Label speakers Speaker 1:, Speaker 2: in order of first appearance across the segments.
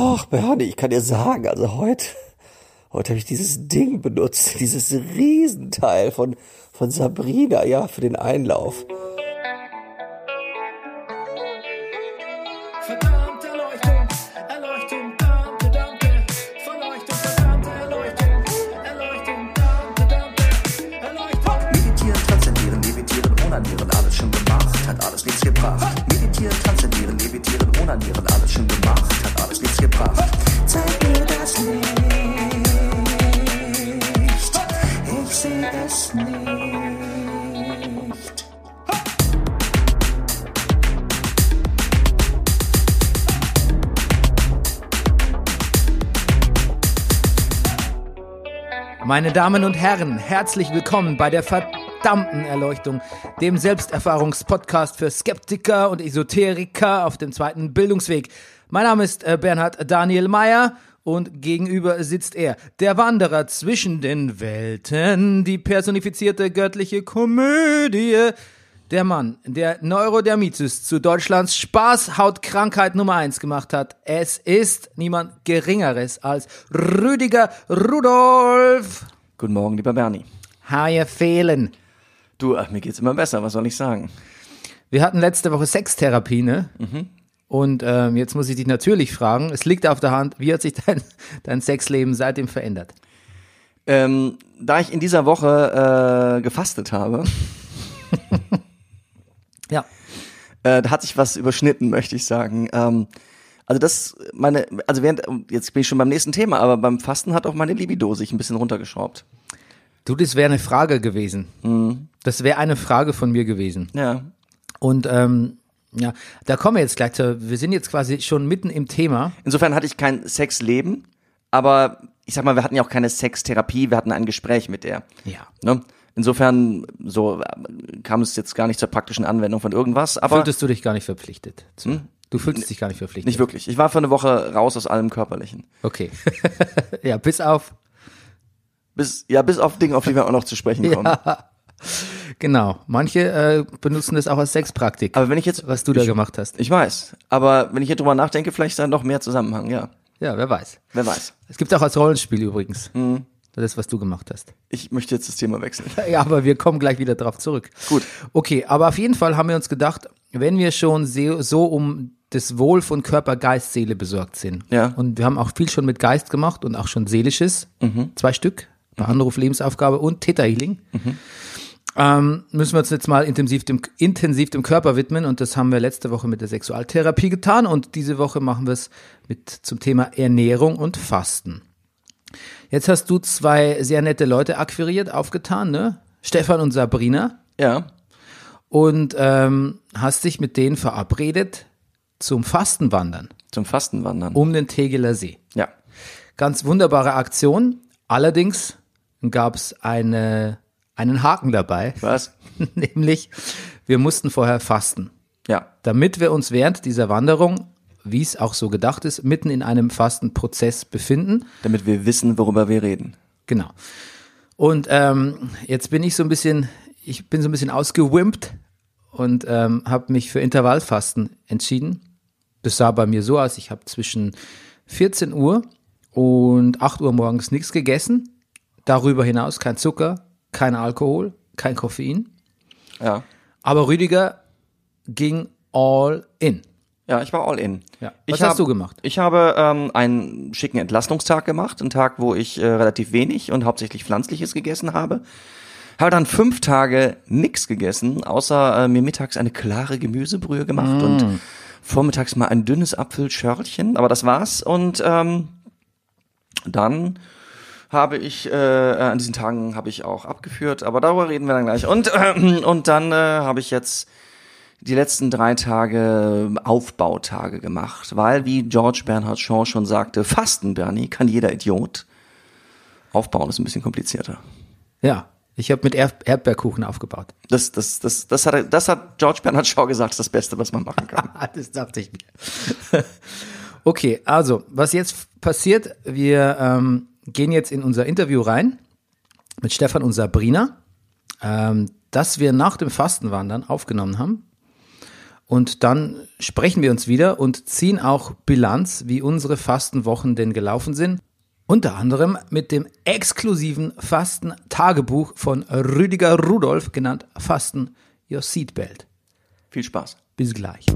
Speaker 1: Ach, Bernie, ich kann dir sagen, also heute, heute habe ich dieses Ding benutzt, dieses Riesenteil von, von Sabrina, ja, für den Einlauf.
Speaker 2: Meine Damen und Herren, herzlich willkommen bei der verdammten Erleuchtung, dem Selbsterfahrungspodcast für Skeptiker und Esoteriker auf dem zweiten Bildungsweg. Mein Name ist äh, Bernhard Daniel Mayer und gegenüber sitzt er, der Wanderer zwischen den Welten, die personifizierte göttliche Komödie. Der Mann, der Neurodermitis zu Deutschlands Spaßhautkrankheit Nummer eins gemacht hat. Es ist niemand Geringeres als Rüdiger Rudolf.
Speaker 1: Guten Morgen, lieber Bernie.
Speaker 2: How you feeling?
Speaker 1: Du, ach, mir geht's immer besser, was soll ich sagen?
Speaker 2: Wir hatten letzte Woche Sextherapie, ne? Und ähm, jetzt muss ich dich natürlich fragen, es liegt auf der Hand, wie hat sich dein, dein Sexleben seitdem verändert?
Speaker 1: Ähm, da ich in dieser Woche äh, gefastet habe,
Speaker 2: Ja.
Speaker 1: äh, da hat sich was überschnitten, möchte ich sagen. Ähm, also das, meine, also während, jetzt bin ich schon beim nächsten Thema, aber beim Fasten hat auch meine Libido sich ein bisschen runtergeschraubt.
Speaker 2: Du, das wäre eine Frage gewesen. Das wäre eine Frage von mir gewesen.
Speaker 1: Ja.
Speaker 2: Und ähm, ja, da kommen wir jetzt gleich zu. Wir sind jetzt quasi schon mitten im Thema.
Speaker 1: Insofern hatte ich kein Sexleben, aber ich sag mal, wir hatten ja auch keine Sextherapie, wir hatten ein Gespräch mit der.
Speaker 2: Ja.
Speaker 1: Ne? Insofern so äh, kam es jetzt gar nicht zur praktischen Anwendung von irgendwas, aber
Speaker 2: Fühltest du dich gar nicht verpflichtet? zu? Du fühltest dich gar nicht verpflichtet.
Speaker 1: nicht wirklich. Ich war für eine Woche raus aus allem Körperlichen.
Speaker 2: Okay. ja, bis auf.
Speaker 1: Bis, ja, bis auf Dinge, auf die wir auch noch zu sprechen kommen.
Speaker 2: Genau. Manche äh, benutzen das auch als Sexpraktik.
Speaker 1: Aber wenn ich jetzt,
Speaker 2: was du da
Speaker 1: ich,
Speaker 2: gemacht hast.
Speaker 1: Ich weiß. Aber wenn ich hier drüber nachdenke, vielleicht ist da noch mehr Zusammenhang, ja.
Speaker 2: Ja, wer weiß.
Speaker 1: Wer weiß.
Speaker 2: Es gibt auch als Rollenspiel übrigens.
Speaker 1: Mhm.
Speaker 2: Das, was du gemacht hast.
Speaker 1: Ich möchte jetzt das Thema wechseln.
Speaker 2: Ja, aber wir kommen gleich wieder drauf zurück.
Speaker 1: Gut.
Speaker 2: Okay, aber auf jeden Fall haben wir uns gedacht, wenn wir schon so um das Wohl von Körper, Geist, Seele besorgt sind.
Speaker 1: Ja.
Speaker 2: Und wir haben auch viel schon mit Geist gemacht und auch schon Seelisches. Zwei Stück. Bei Anruf, Lebensaufgabe und Theta Healing. Ähm, müssen wir uns jetzt mal intensiv dem, intensiv dem Körper widmen und das haben wir letzte Woche mit der Sexualtherapie getan und diese Woche machen wir es mit zum Thema Ernährung und Fasten. Jetzt hast du zwei sehr nette Leute akquiriert, aufgetan, ne? Stefan und Sabrina
Speaker 1: Ja.
Speaker 2: und ähm, hast dich mit denen verabredet zum Fastenwandern
Speaker 1: Zum Fastenwandern.
Speaker 2: um den Tegeler See.
Speaker 1: Ja.
Speaker 2: Ganz wunderbare Aktion. Allerdings gab es eine, einen Haken dabei,
Speaker 1: Was?
Speaker 2: nämlich wir mussten vorher fasten,
Speaker 1: Ja.
Speaker 2: damit wir uns während dieser Wanderung, wie es auch so gedacht ist, mitten in einem Fastenprozess befinden.
Speaker 1: Damit wir wissen, worüber wir reden.
Speaker 2: Genau. Und ähm, jetzt bin ich so ein bisschen, ich bin so ein bisschen ausgewimpt und ähm, habe mich für Intervallfasten entschieden. Das sah bei mir so aus, ich habe zwischen 14 Uhr und 8 Uhr morgens nichts gegessen. Darüber hinaus kein Zucker, kein Alkohol, kein Koffein.
Speaker 1: Ja.
Speaker 2: Aber Rüdiger ging all in.
Speaker 1: Ja, ich war all in.
Speaker 2: Ja.
Speaker 1: Ich
Speaker 2: Was hast
Speaker 1: hab-
Speaker 2: du gemacht?
Speaker 1: Ich habe ähm, einen schicken Entlastungstag gemacht, einen Tag, wo ich äh, relativ wenig und hauptsächlich pflanzliches gegessen habe. Habe dann fünf Tage nix gegessen, außer äh, mir mittags eine klare Gemüsebrühe gemacht und vormittags mal ein dünnes Apfelschörlchen, aber das war's. Und ähm, dann habe ich äh, an diesen Tagen habe ich auch abgeführt, aber darüber reden wir dann gleich. Und äh, und dann äh, habe ich jetzt die letzten drei Tage Aufbautage gemacht, weil, wie George Bernhard Shaw schon sagte, Fasten, Bernie, kann jeder Idiot. Aufbauen ist ein bisschen komplizierter.
Speaker 2: Ja, ich habe mit Erd Erdbeerkuchen aufgebaut.
Speaker 1: Das, das, das, das, hat, das hat George Bernhard Shaw gesagt, ist das Beste, was man machen kann.
Speaker 2: Das dachte ich mir. okay, also, was jetzt passiert, wir ähm, gehen jetzt in unser Interview rein mit Stefan und Sabrina, ähm, das wir nach dem Fastenwandern aufgenommen haben. Und dann sprechen wir uns wieder und ziehen auch Bilanz, wie unsere Fastenwochen denn gelaufen sind. Unter anderem mit dem exklusiven Fasten-Tagebuch von Rüdiger Rudolf, genannt Fasten Your Seatbelt.
Speaker 1: Viel Spaß.
Speaker 2: Bis gleich.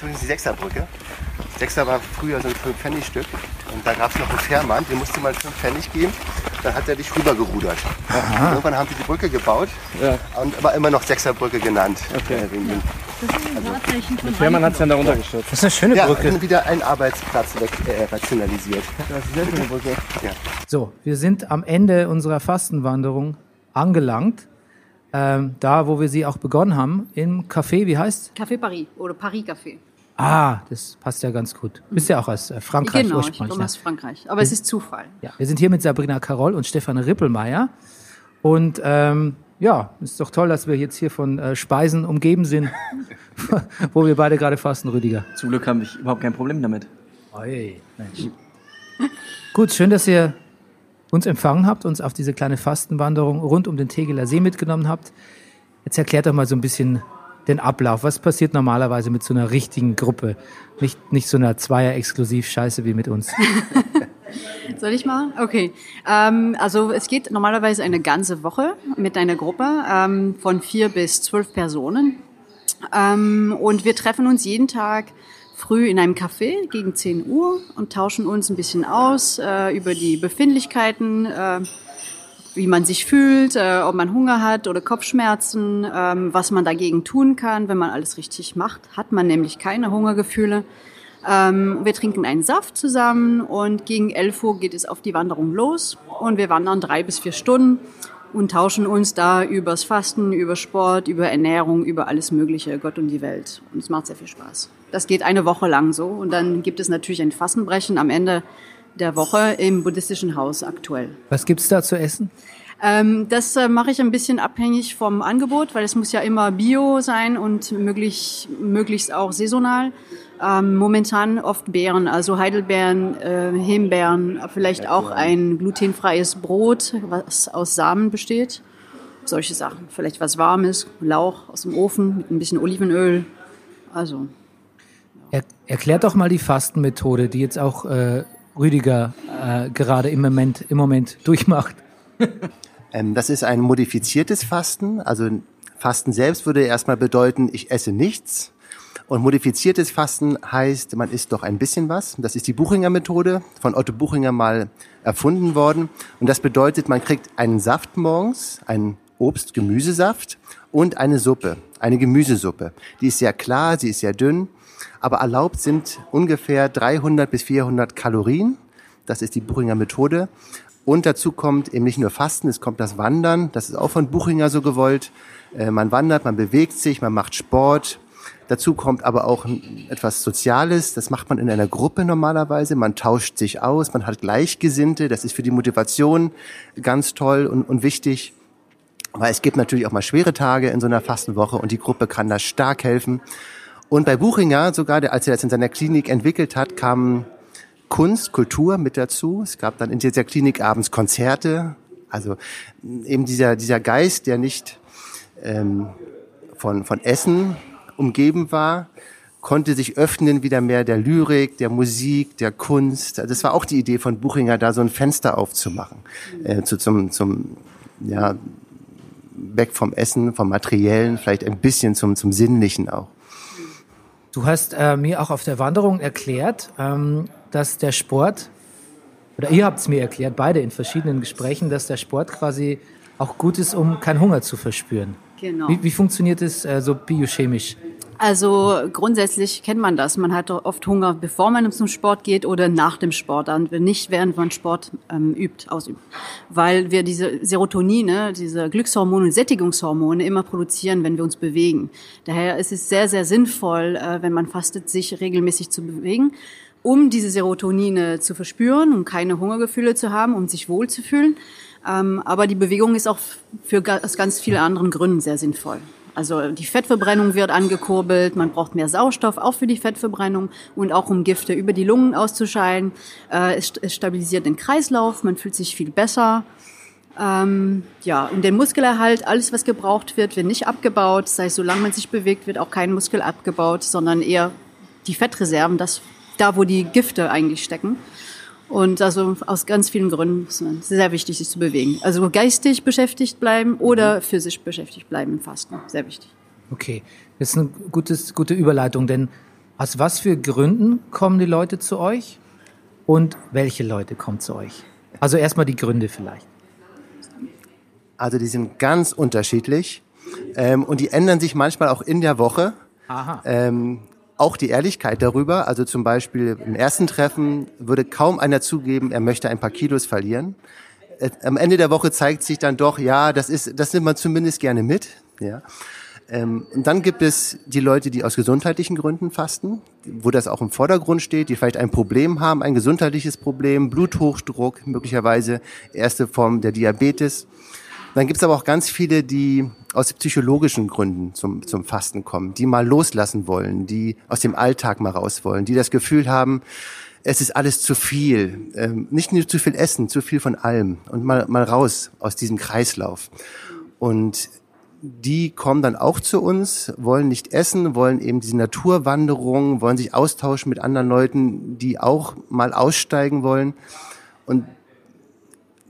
Speaker 3: Übrigens die Sechserbrücke. Sechser war früher so ein 5-Pfennig-Stück. Und da gab es noch einen Fährmann, dem musste mal 5 Pfennig geben. Dann hat er dich rübergerudert. Irgendwann haben sie die Brücke gebaut und aber immer noch Sechserbrücke genannt. Okay.
Speaker 4: Fährmann hat es dann da runtergestürzt.
Speaker 2: Das ist eine schöne
Speaker 3: Ja,
Speaker 2: Brücke.
Speaker 3: wieder ein Arbeitsplatz weg, äh, rationalisiert. Ja.
Speaker 2: So, wir sind am Ende unserer Fastenwanderung angelangt. Ähm, da, wo wir sie auch begonnen haben, im Café, wie heißt?
Speaker 5: Café Paris oder Paris Café.
Speaker 2: Ah, das passt ja ganz gut. Bist ja auch aus äh, Frankreich
Speaker 5: Genau, ich
Speaker 2: ursprünglich.
Speaker 5: komme
Speaker 2: ne?
Speaker 5: aus Frankreich. Aber es ist Zufall.
Speaker 2: Ja, wir sind hier mit Sabrina Karol und Stefan Rippelmeier. Und ähm, ja, ist doch toll, dass wir jetzt hier von äh, Speisen umgeben sind, wo wir beide gerade fasten, Rüdiger.
Speaker 1: Zum Glück habe ich überhaupt kein Problem damit.
Speaker 2: Oi, Mensch. Gut, schön, dass ihr uns empfangen habt, uns auf diese kleine Fastenwanderung rund um den Tegeler See mitgenommen habt. Jetzt erklärt doch mal so ein bisschen den Ablauf. Was passiert normalerweise mit so einer richtigen Gruppe? Nicht, nicht so einer Zweier-Exklusiv-Scheiße wie mit uns.
Speaker 5: Soll ich mal? Okay. Ähm, also es geht normalerweise eine ganze Woche mit einer Gruppe ähm, von vier bis zwölf Personen. Ähm, und wir treffen uns jeden Tag früh in einem Café gegen 10 Uhr und tauschen uns ein bisschen aus äh, über die Befindlichkeiten, äh, wie man sich fühlt, äh, ob man Hunger hat oder Kopfschmerzen, ähm, was man dagegen tun kann, wenn man alles richtig macht. Hat man nämlich keine Hungergefühle. Ähm, wir trinken einen Saft zusammen und gegen 11 Uhr geht es auf die Wanderung los und wir wandern drei bis vier Stunden und tauschen uns da übers Fasten, über Sport, über Ernährung, über alles Mögliche, Gott und die Welt. Und es macht sehr viel Spaß. Das geht eine Woche lang so und dann gibt es natürlich ein Fastenbrechen am Ende der Woche im buddhistischen Haus aktuell.
Speaker 2: Was gibt's da zu essen?
Speaker 5: Ähm, das äh, mache ich ein bisschen abhängig vom Angebot, weil es muss ja immer bio sein und möglich, möglichst auch saisonal. Ähm, momentan oft Beeren, also Heidelbeeren, äh, Himbeeren, vielleicht auch ein glutenfreies Brot, was aus Samen besteht. Solche Sachen. Vielleicht was Warmes, Lauch aus dem Ofen mit ein bisschen Olivenöl. Also
Speaker 2: Er, erklärt doch mal die Fastenmethode, die jetzt auch äh, Rüdiger äh, gerade im Moment, im Moment durchmacht.
Speaker 3: Ähm, das ist ein modifiziertes Fasten. Also Fasten selbst würde erstmal bedeuten, ich esse nichts. Und modifiziertes Fasten heißt, man isst doch ein bisschen was. Das ist die Buchinger Methode, von Otto Buchinger mal erfunden worden. Und das bedeutet, man kriegt einen Saft morgens, einen Obst-Gemüsesaft und eine Suppe, eine Gemüsesuppe. Die ist sehr klar, sie ist sehr dünn, aber erlaubt sind ungefähr 300 bis 400 Kalorien. Das ist die Buchinger Methode. Und dazu kommt eben nicht nur Fasten, es kommt das Wandern. Das ist auch von Buchinger so gewollt. Äh, man wandert, man bewegt sich, man macht Sport. Dazu kommt aber auch etwas Soziales. Das macht man in einer Gruppe normalerweise. Man tauscht sich aus, man hat Gleichgesinnte. Das ist für die Motivation ganz toll und, und wichtig. Weil es gibt natürlich auch mal schwere Tage in so einer Fastenwoche und die Gruppe kann da stark helfen. Und bei Buchinger sogar, als er das in seiner Klinik entwickelt hat, kam Kunst, Kultur mit dazu. Es gab dann in dieser Klinik abends Konzerte. Also eben dieser, dieser Geist, der nicht ähm, von, von Essen umgeben war, konnte sich öffnen wieder mehr der Lyrik, der Musik, der Kunst. Also Das war auch die Idee von Buchinger, da so ein Fenster aufzumachen, äh, zu, zum, zum, ja, weg vom Essen, vom Materiellen, vielleicht ein bisschen zum, zum Sinnlichen auch.
Speaker 2: Du hast äh, mir auch auf der Wanderung erklärt, ähm, dass der Sport, oder ihr habt es mir erklärt, beide in verschiedenen Gesprächen, dass der Sport quasi auch gut ist, um keinen Hunger zu verspüren.
Speaker 5: Genau.
Speaker 2: Wie, wie funktioniert es äh, so biochemisch?
Speaker 5: Also grundsätzlich kennt man das. Man hat oft Hunger, bevor man zum Sport geht oder nach dem Sport, dann nicht während man Sport ähm, übt, ausübt. Weil wir diese Serotonine, diese Glückshormone und Sättigungshormone immer produzieren, wenn wir uns bewegen. Daher ist es sehr, sehr sinnvoll, äh, wenn man fastet, sich regelmäßig zu bewegen, um diese Serotonine zu verspüren, um keine Hungergefühle zu haben, um sich wohlzufühlen. Ähm, aber die Bewegung ist auch für ga- aus ganz vielen anderen Gründen sehr sinnvoll. Also die Fettverbrennung wird angekurbelt, man braucht mehr Sauerstoff, auch für die Fettverbrennung und auch um Gifte über die Lungen auszuscheiden. Äh, es, es stabilisiert den Kreislauf, man fühlt sich viel besser. Ähm, ja, und den Muskelerhalt, alles was gebraucht wird, wird nicht abgebaut. Das heißt, solange man sich bewegt, wird auch kein Muskel abgebaut, sondern eher die Fettreserven, das, da wo die Gifte eigentlich stecken. Und also aus ganz vielen Gründen ist es sehr wichtig, sich zu bewegen. Also geistig beschäftigt bleiben oder physisch beschäftigt bleiben im Fasten. Sehr wichtig.
Speaker 2: Okay, das ist eine gutes, gute Überleitung, denn aus was für Gründen kommen die Leute zu euch und welche Leute kommen zu euch? Also erstmal die Gründe vielleicht.
Speaker 3: Also die sind ganz unterschiedlich ähm, und die ändern sich manchmal auch in der Woche.
Speaker 2: Aha.
Speaker 3: Ähm, auch die Ehrlichkeit darüber, also zum Beispiel im ersten Treffen würde kaum einer zugeben, er möchte ein paar Kilos verlieren. Äh, Am Ende der Woche zeigt sich dann doch, ja, das ist, das nimmt man zumindest gerne mit. Ja. Ähm, und dann gibt es die Leute, die aus gesundheitlichen Gründen fasten, wo das auch im Vordergrund steht, die vielleicht ein Problem haben, ein gesundheitliches Problem, Bluthochdruck, möglicherweise erste Form der Diabetes. Dann gibt es aber auch ganz viele, die aus psychologischen Gründen zum, zum Fasten kommen, die mal loslassen wollen, die aus dem Alltag mal raus wollen, die das Gefühl haben, es ist alles zu viel, ähm, nicht nur zu viel Essen, zu viel von allem und mal, mal raus aus diesem Kreislauf. Und die kommen dann auch zu uns, wollen nicht essen, wollen eben diese Naturwanderung, wollen sich austauschen mit anderen Leuten, die auch mal aussteigen wollen. Und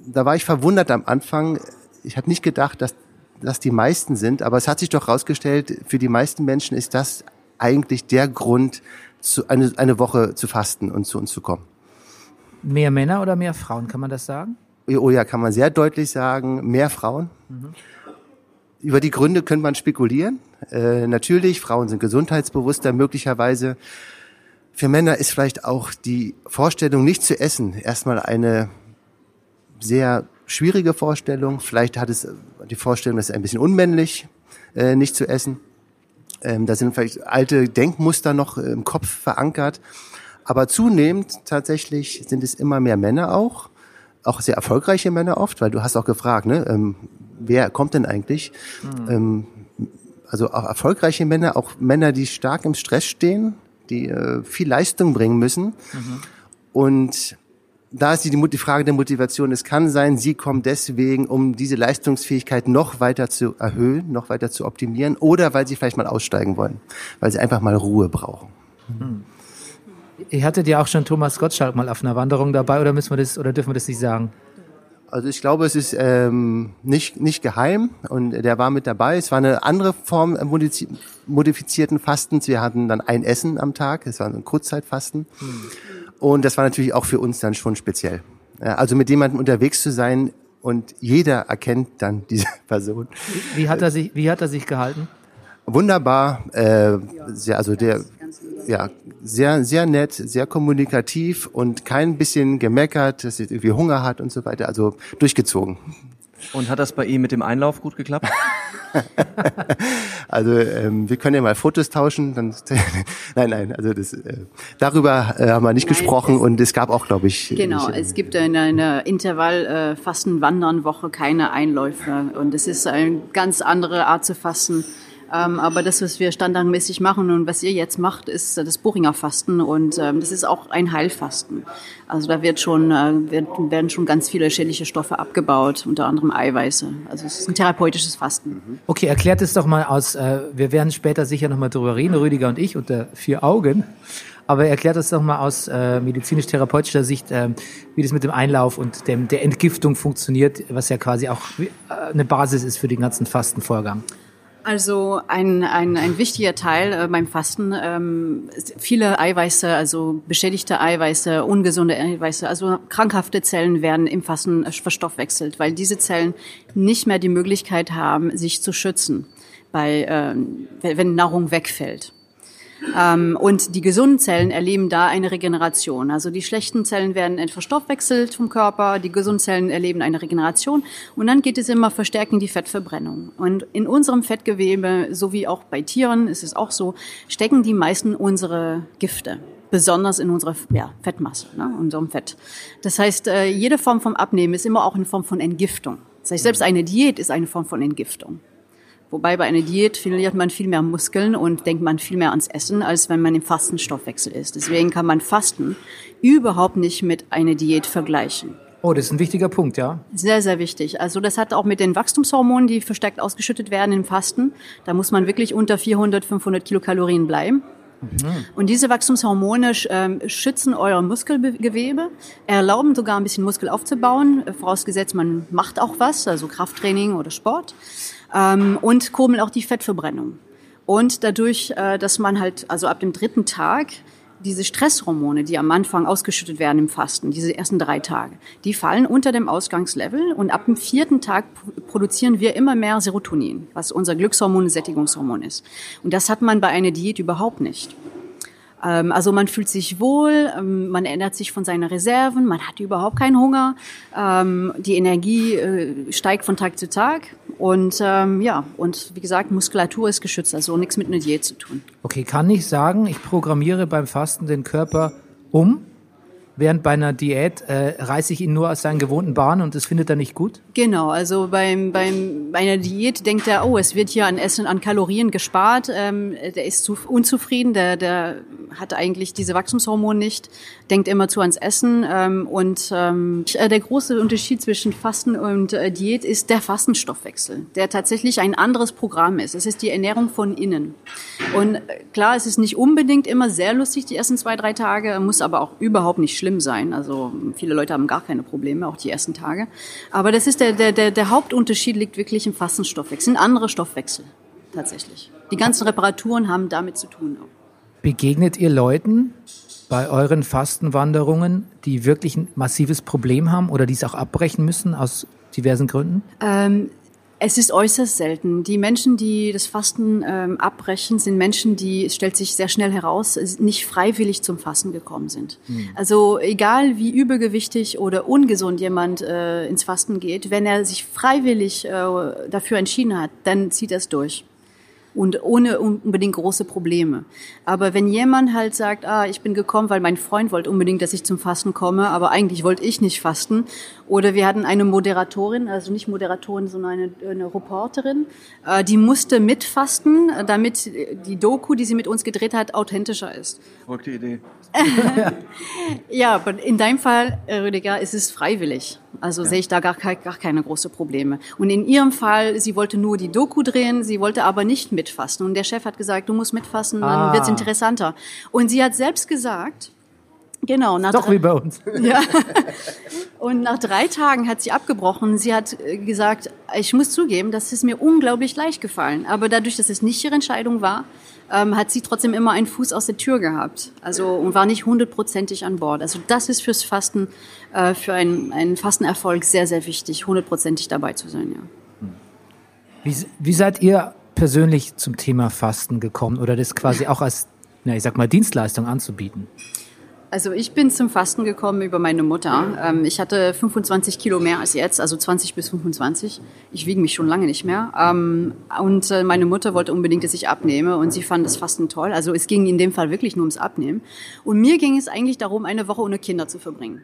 Speaker 3: da war ich verwundert am Anfang. Ich habe nicht gedacht, dass das die meisten sind, aber es hat sich doch herausgestellt, für die meisten Menschen ist das eigentlich der Grund, zu, eine, eine Woche zu fasten und zu uns zu kommen.
Speaker 2: Mehr Männer oder mehr Frauen, kann man das sagen?
Speaker 3: Oh ja, kann man sehr deutlich sagen, mehr Frauen. Über die Gründe könnte man spekulieren. Äh, natürlich, Frauen sind gesundheitsbewusster möglicherweise. Für Männer ist vielleicht auch die Vorstellung, nicht zu essen, erstmal eine sehr schwierige Vorstellung. Vielleicht hat es die Vorstellung, es ist ein bisschen unmännlich, äh, nicht zu essen. Ähm, da sind vielleicht alte Denkmuster noch äh, im Kopf verankert. Aber zunehmend tatsächlich sind es immer mehr Männer auch, auch sehr erfolgreiche Männer oft, weil du hast auch gefragt, ne, ähm, wer kommt denn eigentlich? Ähm, also auch erfolgreiche Männer, auch Männer, die stark im Stress stehen, die äh, viel Leistung bringen müssen. Und da ist die, die Frage der Motivation. Es kann sein, sie kommen deswegen, um diese Leistungsfähigkeit noch weiter zu erhöhen, noch weiter zu optimieren, oder weil sie vielleicht mal aussteigen wollen, weil sie einfach mal Ruhe brauchen.
Speaker 2: Ihr hattet ja auch schon Thomas Gottschalk mal auf einer Wanderung dabei, oder müssen wir das, oder dürfen wir das nicht sagen?
Speaker 3: Also ich glaube, es ist ähm, nicht, nicht geheim und der war mit dabei. Es war eine andere Form äh, modifizierten Fastens. Wir hatten dann ein Essen am Tag, es war ein Kurzzeitfasten. Und das war natürlich auch für uns dann schon speziell. Also mit jemandem unterwegs zu sein und jeder erkennt dann diese Person.
Speaker 2: Wie hat er sich, wie hat er sich gehalten?
Speaker 3: Wunderbar, äh, sehr, also der, ja, sehr, sehr nett, sehr kommunikativ und kein bisschen gemeckert, dass er irgendwie Hunger hat und so weiter. Also durchgezogen.
Speaker 1: Und hat das bei ihm mit dem Einlauf gut geklappt?
Speaker 3: Also ähm, wir können ja mal Fotos tauschen. Dann, nein, nein, also das, äh, darüber äh, haben wir nicht
Speaker 5: Nein,
Speaker 3: gesprochen
Speaker 5: es-
Speaker 3: und es gab auch, glaube ich,
Speaker 5: Genau,
Speaker 3: nicht,
Speaker 5: es gibt in einer Intervall-Fasten-Wandern-Woche keine Einläufe und es ist eine ganz andere Art zu fasten. Ähm, aber das, was wir standardmäßig machen und was ihr jetzt macht, ist das Buringer Fasten und ähm, das ist auch ein Heilfasten. Also da wird schon, äh, wird, werden schon ganz viele schädliche Stoffe abgebaut, unter anderem Eiweiße. Also es ist ein therapeutisches Fasten.
Speaker 2: Okay, erklärt es doch mal aus, äh, wir werden später sicher nochmal drüber reden, Rüdiger und ich unter vier Augen. Aber erklärt es doch mal aus äh, medizinisch-therapeutischer Sicht, äh, wie das mit dem Einlauf und dem, der Entgiftung funktioniert, was ja quasi auch äh, eine Basis ist für den ganzen Fastenvorgang.
Speaker 5: Also ein, ein, ein wichtiger Teil äh, beim Fasten, ähm, viele Eiweiße, also beschädigte Eiweiße, ungesunde Eiweiße, also krankhafte Zellen werden im Fasten äh, verstoffwechselt, weil diese Zellen nicht mehr die Möglichkeit haben, sich zu schützen, bei, wenn wenn Nahrung wegfällt. Ähm, und die gesunden Zellen erleben da eine Regeneration. Also die schlechten Zellen werden verstoffwechselt vom Körper, die gesunden Zellen erleben eine Regeneration und dann geht es immer verstärken die Fettverbrennung. Und in unserem Fettgewebe, so wie auch bei Tieren, ist es auch so, stecken die meisten unsere Gifte. Besonders in unserer ja, Fettmasse, ne, unserem Fett. Das heißt, äh, jede Form vom Abnehmen ist immer auch eine Form von Entgiftung. Das heißt, selbst eine Diät ist eine Form von Entgiftung Wobei bei einer Diät verliert man viel mehr Muskeln und denkt man viel mehr ans Essen, als wenn man im Fastenstoffwechsel ist. Deswegen kann man Fasten überhaupt nicht mit einer Diät vergleichen.
Speaker 2: Oh, das ist ein wichtiger Punkt, ja.
Speaker 5: Sehr, sehr wichtig. Also das hat auch mit den Wachstumshormonen, die verstärkt ausgeschüttet werden im Fasten. Da muss man wirklich unter 400, 500 Kilokalorien bleiben. Und diese Wachstumshormone ähm, schützen euer Muskelgewebe, erlauben sogar ein bisschen Muskel aufzubauen, vorausgesetzt man macht auch was, also Krafttraining oder Sport, ähm, und kurbeln auch die Fettverbrennung. Und dadurch, äh, dass man halt, also ab dem dritten Tag, diese Stresshormone, die am Anfang ausgeschüttet werden im Fasten, diese ersten drei Tage, die fallen unter dem Ausgangslevel und ab dem vierten Tag produzieren wir immer mehr Serotonin, was unser Glückshormon, Sättigungshormon ist. Und das hat man bei einer Diät überhaupt nicht. Ähm, also man fühlt sich wohl, ähm, man erinnert sich von seinen Reserven, man hat überhaupt keinen Hunger, ähm, die Energie äh, steigt von Tag zu Tag und ja, und wie gesagt, Muskulatur ist geschützt, also nichts mit einer Diät zu tun.
Speaker 2: Okay, kann ich sagen, ich programmiere beim Fasten den Körper um, während bei einer Diät äh, reiße ich ihn nur aus seinen gewohnten Bahnen und das findet er nicht gut?
Speaker 5: Genau, also beim, beim, bei einer Diät denkt er, oh, es wird hier an Essen, an Kalorien gespart. Ähm, der ist zu, unzufrieden, der, der hat eigentlich diese Wachstumshormone nicht, denkt immer zu ans Essen. Ähm, und ähm, der große Unterschied zwischen Fasten und äh, Diät ist der Fastenstoffwechsel, der tatsächlich ein anderes Programm ist. Es ist die Ernährung von innen. Und äh, klar, es ist nicht unbedingt immer sehr lustig, die ersten zwei, drei Tage, muss aber auch überhaupt nicht schlimm sein. Also viele Leute haben gar keine Probleme, auch die ersten Tage. Aber das ist der, der, der, der Hauptunterschied liegt wirklich im Fastenstoffwechsel, ein anderer Stoffwechsel tatsächlich. Die ganzen Reparaturen haben damit zu tun. Auch.
Speaker 2: Begegnet ihr Leuten bei euren Fastenwanderungen, die wirklich ein massives Problem haben oder die es auch abbrechen müssen aus diversen Gründen?
Speaker 5: Ähm, es ist äußerst selten. Die Menschen, die das Fasten ähm, abbrechen, sind Menschen, die, es stellt sich sehr schnell heraus, nicht freiwillig zum Fasten gekommen sind. Also egal wie übergewichtig oder ungesund jemand äh, ins Fasten geht, wenn er sich freiwillig äh, dafür entschieden hat, dann zieht er es durch und ohne unbedingt große Probleme. Aber wenn jemand halt sagt, ah, ich bin gekommen, weil mein Freund wollte unbedingt, dass ich zum Fasten komme, aber eigentlich wollte ich nicht fasten, oder wir hatten eine Moderatorin, also nicht Moderatorin, sondern eine, eine Reporterin, äh, die musste mitfasten, äh, damit die Doku, die sie mit uns gedreht hat, authentischer ist.
Speaker 1: Verrückte Idee.
Speaker 5: Ja, aber in deinem Fall, äh, Rüdiger, ist es freiwillig. Also sehe ich da gar, gar keine große Probleme. Und in ihrem Fall, sie wollte nur die Doku drehen, sie wollte aber nicht mitfasten. Und der Chef hat gesagt, du musst mitfasten, dann
Speaker 2: Ah.
Speaker 5: wird's interessanter. Und sie hat selbst gesagt, genau, nach
Speaker 2: Doch
Speaker 5: drei-
Speaker 2: wie bei uns.
Speaker 5: ja. Und nach drei Tagen hat sie abgebrochen. Sie hat äh, gesagt, ich muss zugeben, das ist mir unglaublich leicht gefallen. Aber dadurch, dass es nicht ihre Entscheidung war, ähm, hat sie trotzdem immer einen Fuß aus der Tür gehabt. Also und war nicht hundertprozentig an Bord. Also das ist fürs Fasten, äh, für einen, einen Fastenerfolg sehr, sehr wichtig, hundertprozentig dabei zu sein. Ja.
Speaker 2: Wie, wie seid ihr persönlich zum Thema Fasten gekommen oder das quasi auch als, na, ich sag mal, Dienstleistung anzubieten?
Speaker 5: Also ich bin zum Fasten gekommen über meine Mutter. Ähm, ich hatte 25 Kilo mehr als jetzt, also 20 bis 25. Ich wiege mich schon lange nicht mehr. Ähm, und äh, meine Mutter wollte unbedingt, dass ich abnehme und sie fand das Fasten toll. Also es ging in dem Fall wirklich nur ums Abnehmen. Und mir ging es eigentlich darum, eine Woche ohne Kinder zu verbringen.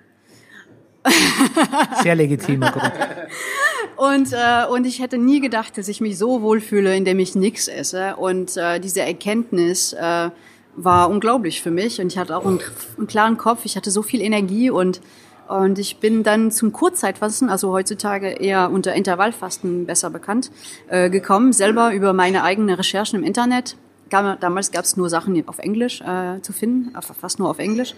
Speaker 2: Sehr legitimer Grund.
Speaker 5: Und, äh, und ich hätte nie gedacht, dass ich mich so wohlfühle, indem ich nichts esse. Und äh, diese Erkenntnis äh, war unglaublich für mich. Und ich hatte auch einen, einen klaren Kopf. Ich hatte so viel Energie und und ich bin dann zum Kurzzeitfasten, also heutzutage eher unter Intervallfasten besser bekannt, äh, gekommen, selber über meine eigenen Recherchen im Internet. Damals gab es nur Sachen auf Englisch äh, zu finden, fast nur auf Englisch.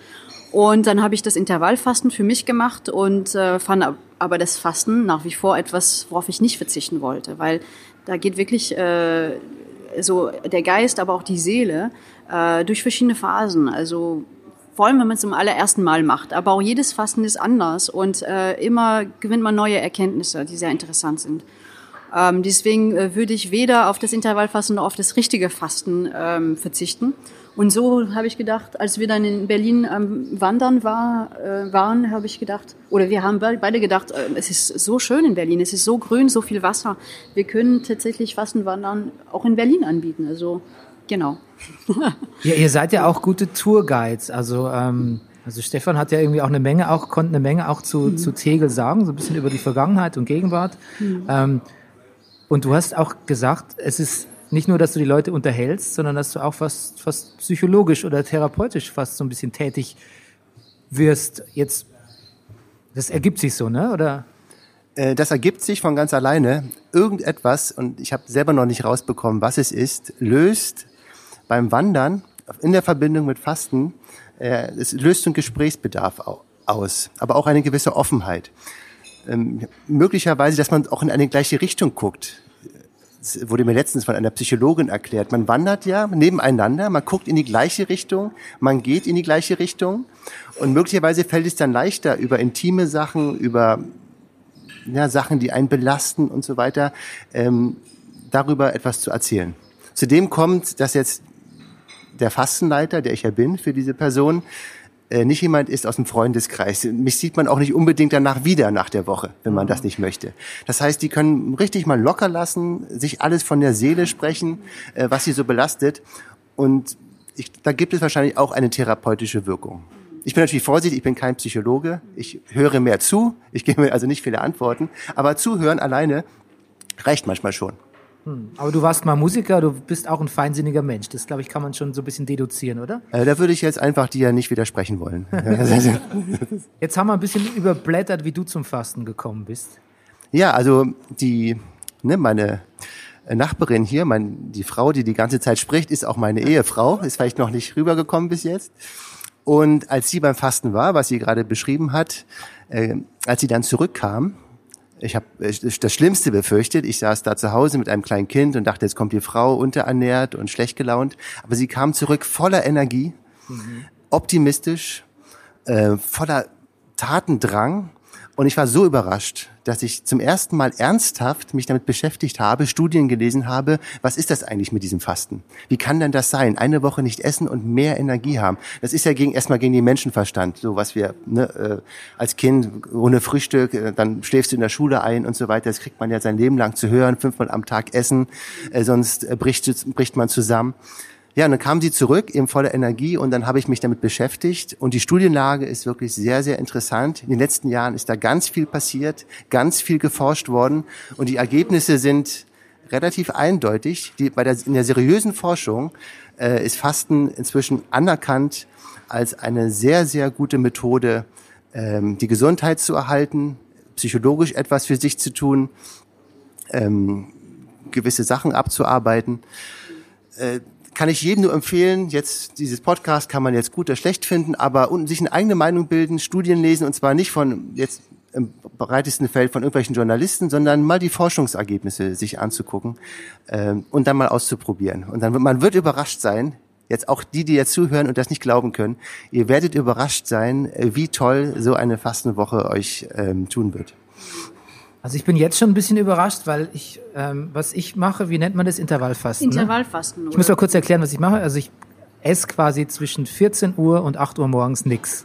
Speaker 5: Und dann habe ich das Intervallfasten für mich gemacht und äh, fand ab- aber das Fasten nach wie vor etwas, worauf ich nicht verzichten wollte, weil da geht wirklich äh, so der Geist, aber auch die Seele äh, durch verschiedene Phasen. Also vor allem, wenn man es zum allerersten Mal macht. Aber auch jedes Fasten ist anders und äh, immer gewinnt man neue Erkenntnisse, die sehr interessant sind. Ähm, deswegen äh, würde ich weder auf das Intervallfasten noch auf das richtige Fasten ähm, verzichten. Und so habe ich gedacht, als wir dann in Berlin am Wandern war, äh, waren, habe ich gedacht, oder wir haben be- beide gedacht, äh, es ist so schön in Berlin, es ist so grün, so viel Wasser. Wir können tatsächlich Fastenwandern auch in Berlin anbieten. Also genau.
Speaker 2: Ja, ihr seid ja auch gute Tourguides. Also, ähm, also Stefan hat ja irgendwie auch eine Menge, auch konnte eine Menge auch zu, zu Tegel sagen, so ein bisschen über die Vergangenheit und Gegenwart. Ähm, Und du hast auch gesagt, es ist nicht nur, dass du die Leute unterhältst, sondern dass du auch fast, fast psychologisch oder therapeutisch fast so ein bisschen tätig wirst. Jetzt, das ergibt sich so, ne? Oder?
Speaker 3: Äh, Das ergibt sich von ganz alleine. Irgendetwas, und ich habe selber noch nicht rausbekommen, was es ist, löst beim Wandern in der Verbindung mit Fasten, äh, es löst einen Gesprächsbedarf au- aus, aber auch eine gewisse Offenheit. Ähm, möglicherweise, dass man auch in eine gleiche Richtung guckt. Es wurde mir letztens von einer Psychologin erklärt. Man wandert ja nebeneinander, man guckt in die gleiche Richtung, man geht in die gleiche Richtung und möglicherweise fällt es dann leichter, über intime Sachen, über ja, Sachen, die einen belasten und so weiter, ähm, darüber etwas zu erzählen. Zudem kommt, dass jetzt der Fastenleiter, der ich ja bin für diese Person, äh, nicht jemand ist aus dem Freundeskreis. Mich sieht man auch nicht unbedingt danach wieder nach der Woche, wenn man das nicht möchte. Das heißt, die können richtig mal locker lassen, sich alles von der Seele sprechen, äh, was sie so belastet. Und ich, da gibt es wahrscheinlich auch eine therapeutische Wirkung. Ich bin natürlich vorsichtig, ich bin kein Psychologe. Ich höre mehr zu. Ich gebe mir also nicht viele Antworten. Aber zuhören alleine reicht manchmal schon.
Speaker 2: Aber du warst mal Musiker, du bist auch ein feinsinniger Mensch. Das, glaube ich, kann man schon so ein bisschen deduzieren, oder?
Speaker 3: Äh, da würde ich jetzt einfach dir nicht widersprechen wollen.
Speaker 2: Jetzt haben wir ein bisschen überblättert, wie du zum Fasten gekommen bist.
Speaker 3: Ja, also die, ne, meine Nachbarin hier, mein, die Frau, die die ganze Zeit spricht, ist auch meine Ehefrau, ist vielleicht noch nicht rübergekommen bis jetzt. Und als sie beim Fasten war, was sie gerade beschrieben hat, äh, als sie dann zurückkam, ich habe das Schlimmste befürchtet. Ich saß da zu Hause mit einem kleinen Kind und dachte, jetzt kommt die Frau unterernährt und schlecht gelaunt. Aber sie kam zurück voller Energie, optimistisch, äh, voller Tatendrang. Und ich war so überrascht, dass ich zum ersten Mal ernsthaft mich damit beschäftigt habe, Studien gelesen habe, was ist das eigentlich mit diesem Fasten? Wie kann denn das sein? Eine Woche nicht essen und mehr Energie haben. Das ist ja gegen, erstmal gegen den Menschenverstand, so was wir ne, äh, als Kind ohne Frühstück, äh, dann schläfst du in der Schule ein und so weiter. Das kriegt man ja sein Leben lang zu hören, fünfmal am Tag essen, äh, sonst äh, bricht, bricht man zusammen. Ja, und dann kam sie zurück, eben voller Energie, und dann habe ich mich damit beschäftigt. Und die Studienlage ist wirklich sehr, sehr interessant. In den letzten Jahren ist da ganz viel passiert, ganz viel geforscht worden, und die Ergebnisse sind relativ eindeutig. Die, bei der, in der seriösen Forschung äh, ist Fasten inzwischen anerkannt als eine sehr, sehr gute Methode, ähm, die Gesundheit zu erhalten, psychologisch etwas für sich zu tun, ähm, gewisse Sachen abzuarbeiten kann ich jedem nur empfehlen, jetzt dieses Podcast kann man jetzt gut oder schlecht finden, aber und sich eine eigene Meinung bilden, Studien lesen und zwar nicht von jetzt im breitesten Feld von irgendwelchen Journalisten, sondern mal die Forschungsergebnisse sich anzugucken ähm, und dann mal auszuprobieren. Und dann wird man wird überrascht sein, jetzt auch die, die jetzt zuhören und das nicht glauben können, ihr werdet überrascht sein, äh, wie toll so eine Fastenwoche euch ähm, tun wird.
Speaker 2: Also ich bin jetzt schon ein bisschen überrascht, weil ich, ähm, was ich mache, wie nennt man das? Intervallfasten. Ne?
Speaker 5: Intervallfasten, oder?
Speaker 2: Ich muss mal kurz erklären, was ich mache. Also ich esse quasi zwischen 14 Uhr und 8 Uhr morgens nix.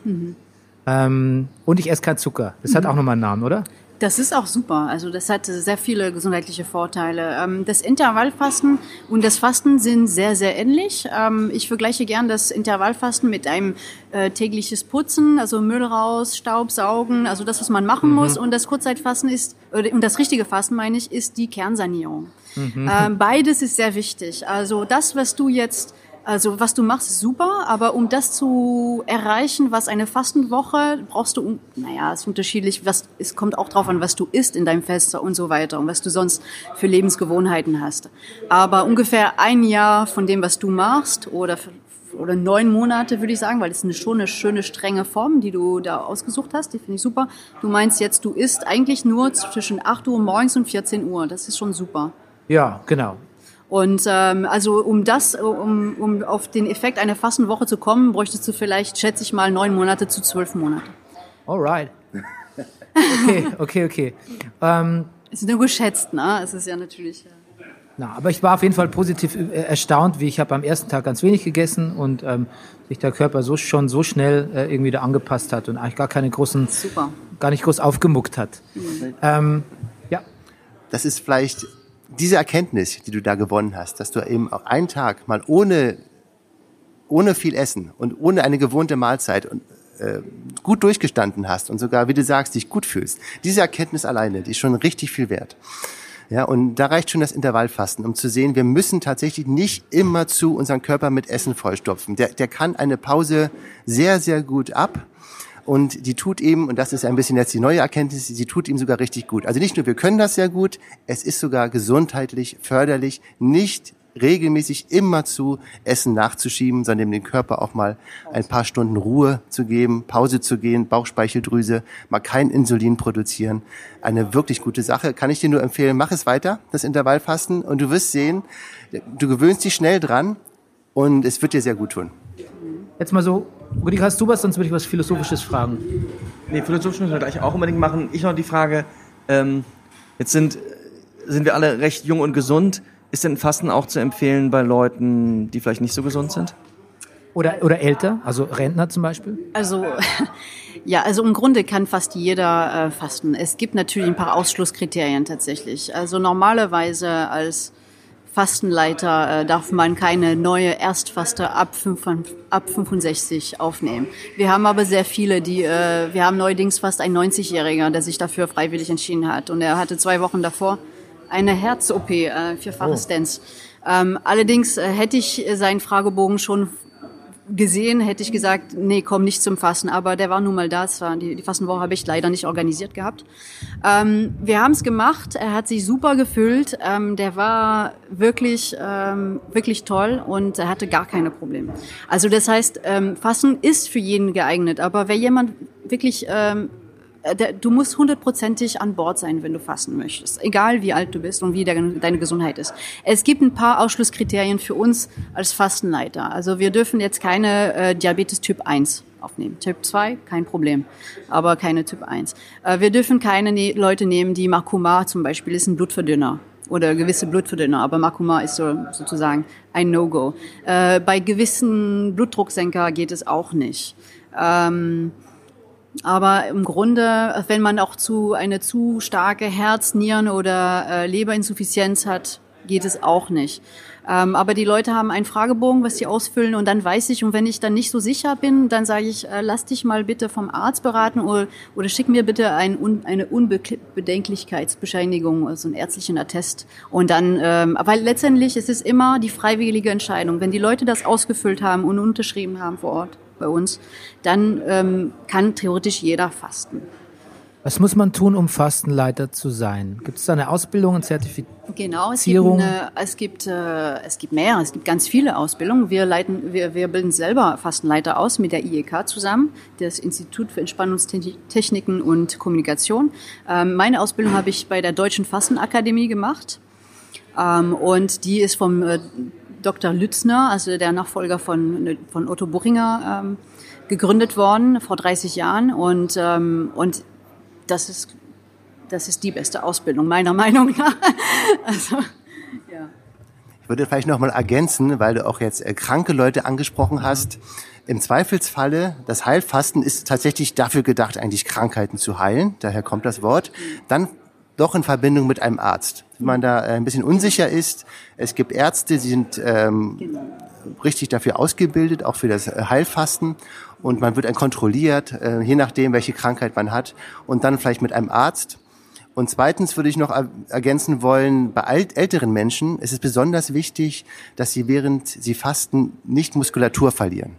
Speaker 2: Ähm, und ich esse keinen Zucker. Das hat auch nochmal einen Namen, oder?
Speaker 5: Das ist auch super. Also das hat sehr viele gesundheitliche Vorteile. Ähm, Das Intervallfasten und das Fasten sind sehr, sehr ähnlich. Ähm, Ich vergleiche gern das Intervallfasten mit einem äh, tägliches Putzen, also Müll raus, Staub saugen, also das, was man machen muss. Und das Kurzzeitfasten ist, und das richtige Fasten meine ich, ist die Kernsanierung. Ähm, Beides ist sehr wichtig. Also das, was du jetzt also was du machst, ist super, aber um das zu erreichen, was eine Fastenwoche, brauchst du, naja, es ist unterschiedlich, was, es kommt auch drauf an, was du isst in deinem Fest und so weiter und was du sonst für Lebensgewohnheiten hast. Aber ungefähr ein Jahr von dem, was du machst oder oder neun Monate, würde ich sagen, weil das ist schon eine schöne, strenge Form, die du da ausgesucht hast. Die finde ich super. Du meinst jetzt, du isst eigentlich nur zwischen 8 Uhr morgens und 14 Uhr. Das ist schon super.
Speaker 2: Ja, genau.
Speaker 5: Und ähm, also um das, um, um auf den Effekt einer Fastenwoche zu kommen, bräuchtest du vielleicht, schätze ich mal, neun Monate zu zwölf Monate.
Speaker 2: Alright. Okay, okay, okay. Ähm,
Speaker 5: Es ist nur geschätzt, ne? Es ist ja natürlich. äh,
Speaker 2: na, aber ich war auf jeden Fall positiv äh, erstaunt, wie ich habe am ersten Tag ganz wenig gegessen und ähm, sich der Körper so schon so schnell äh, irgendwie da angepasst hat und eigentlich gar keine großen,
Speaker 5: Super.
Speaker 2: gar nicht groß aufgemuckt hat. Ähm, ja,
Speaker 3: das ist vielleicht diese Erkenntnis, die du da gewonnen hast, dass du eben auch einen Tag mal ohne, ohne viel Essen und ohne eine gewohnte Mahlzeit und äh, gut durchgestanden hast und sogar, wie du sagst, dich gut fühlst. Diese Erkenntnis alleine, die ist schon richtig viel wert. Ja, und da reicht schon das Intervallfasten, um zu sehen, wir müssen tatsächlich nicht immer zu unseren Körper mit Essen vollstopfen. Der, der kann eine Pause sehr, sehr gut ab. Und die tut ihm, und das ist ein bisschen jetzt die neue Erkenntnis, sie tut ihm sogar richtig gut. Also nicht nur wir können das sehr gut, es ist sogar gesundheitlich förderlich, nicht regelmäßig immer zu Essen nachzuschieben, sondern dem Körper auch mal ein paar Stunden Ruhe zu geben, Pause zu gehen, Bauchspeicheldrüse, mal kein Insulin produzieren. Eine wirklich gute Sache. Kann ich dir nur empfehlen, mach es weiter, das Intervallfasten, und du wirst sehen, du gewöhnst dich schnell dran und es wird dir sehr gut tun.
Speaker 2: Jetzt mal so, Rüdiger, hast du was? Sonst würde ich was Philosophisches fragen.
Speaker 1: Nee, philosophisch müssen wir gleich auch unbedingt machen. Ich noch die Frage, ähm, jetzt sind, sind wir alle recht jung und gesund. Ist denn Fasten auch zu empfehlen bei Leuten, die vielleicht nicht so gesund sind?
Speaker 2: Oder, oder älter, also Rentner zum Beispiel?
Speaker 5: Also ja, also im Grunde kann fast jeder äh, fasten. Es gibt natürlich ein paar Ausschlusskriterien tatsächlich. Also normalerweise als Fastenleiter äh, darf man keine neue Erstfaste ab, 5, ab 65 aufnehmen. Wir haben aber sehr viele, die, äh, wir haben neuerdings fast einen 90-Jähriger, der sich dafür freiwillig entschieden hat. Und er hatte zwei Wochen davor eine Herz-OP, äh, vierfache Stents. Ähm, allerdings äh, hätte ich seinen Fragebogen schon gesehen, hätte ich gesagt, nee, komm nicht zum Fasten. Aber der war nun mal da. Es die, die Fastenwoche habe ich leider nicht organisiert gehabt. Ähm, wir haben es gemacht. Er hat sich super gefühlt. Ähm, der war wirklich, ähm, wirklich toll und er hatte gar keine Probleme. Also das heißt, ähm, Fasten ist für jeden geeignet. Aber wer jemand wirklich ähm, äh, du musst hundertprozentig an Bord sein, wenn du fasten möchtest. Egal wie alt du bist und wie de- deine Gesundheit ist. Es gibt ein paar Ausschlusskriterien für uns als Fastenleiter. Also wir dürfen jetzt keine äh, Diabetes Typ 1 aufnehmen. Typ 2, kein Problem, aber keine Typ 1. Äh, wir dürfen keine ne Leute nehmen, die Makuma zum Beispiel ist ein Blutverdünner oder gewisse Blutverdünner, aber Makuma ist so, sozusagen ein No-Go. Äh, bei gewissen Blutdrucksenker geht es auch nicht. Ähm, aber im Grunde, wenn man auch zu eine zu starke Herz-, Nieren- oder äh, Leberinsuffizienz hat, geht es auch nicht. Ähm, aber die Leute haben einen Fragebogen, was sie ausfüllen und dann weiß ich, und wenn ich dann nicht so sicher bin, dann sage ich, äh, lass dich mal bitte vom Arzt beraten oder, oder schick mir bitte ein, un, eine Unbedenklichkeitsbescheinigung, also einen ärztlichen Attest. Und dann, ähm, weil letztendlich ist es immer die freiwillige Entscheidung. Wenn die Leute das ausgefüllt haben und unterschrieben haben vor Ort bei uns, dann ähm, kann theoretisch jeder fasten.
Speaker 2: Was muss man tun, um Fastenleiter zu sein? Gibt es da eine Ausbildung, ein Zertifikat?
Speaker 5: Genau, es gibt, eine, es gibt äh, es gibt mehr, es gibt ganz viele Ausbildungen. Wir leiten, wir, wir bilden selber Fastenleiter aus mit der IEK zusammen, das Institut für Entspannungstechniken und Kommunikation. Ähm, meine Ausbildung habe ich bei der Deutschen Fastenakademie gemacht ähm, und die ist vom äh, Dr. Lützner, also der Nachfolger von von Otto Buchinger, ähm, gegründet worden vor 30 Jahren und ähm, und das ist das ist die beste Ausbildung meiner Meinung nach. Also, ja.
Speaker 3: Ich würde vielleicht noch mal ergänzen, weil du auch jetzt äh, kranke Leute angesprochen hast. Im Zweifelsfalle, das Heilfasten ist tatsächlich dafür gedacht, eigentlich Krankheiten zu heilen. Daher kommt das Wort. Dann doch in Verbindung mit einem Arzt. Wenn man da äh, ein bisschen unsicher ist, es gibt Ärzte, die sind ähm, richtig dafür ausgebildet, auch für das äh, Heilfasten. Und man wird dann kontrolliert, äh, je nachdem, welche Krankheit man hat. Und dann vielleicht mit einem Arzt. Und zweitens würde ich noch er- ergänzen wollen, bei älteren Menschen ist es besonders wichtig, dass sie während sie fasten nicht Muskulatur verlieren.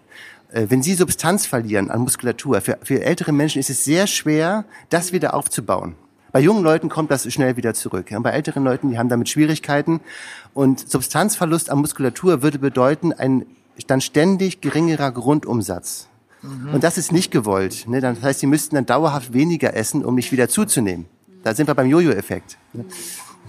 Speaker 3: Äh, Wenn sie Substanz verlieren an Muskulatur, für, für ältere Menschen ist es sehr schwer, das wieder aufzubauen. Bei jungen Leuten kommt das schnell wieder zurück. Ja, bei älteren Leuten, die haben damit Schwierigkeiten. Und Substanzverlust an Muskulatur würde bedeuten, ein dann ständig geringerer Grundumsatz. Und das ist nicht gewollt. Ne? Das heißt, sie müssten dann dauerhaft weniger essen, um nicht wieder zuzunehmen. Da sind wir beim Jojo-Effekt.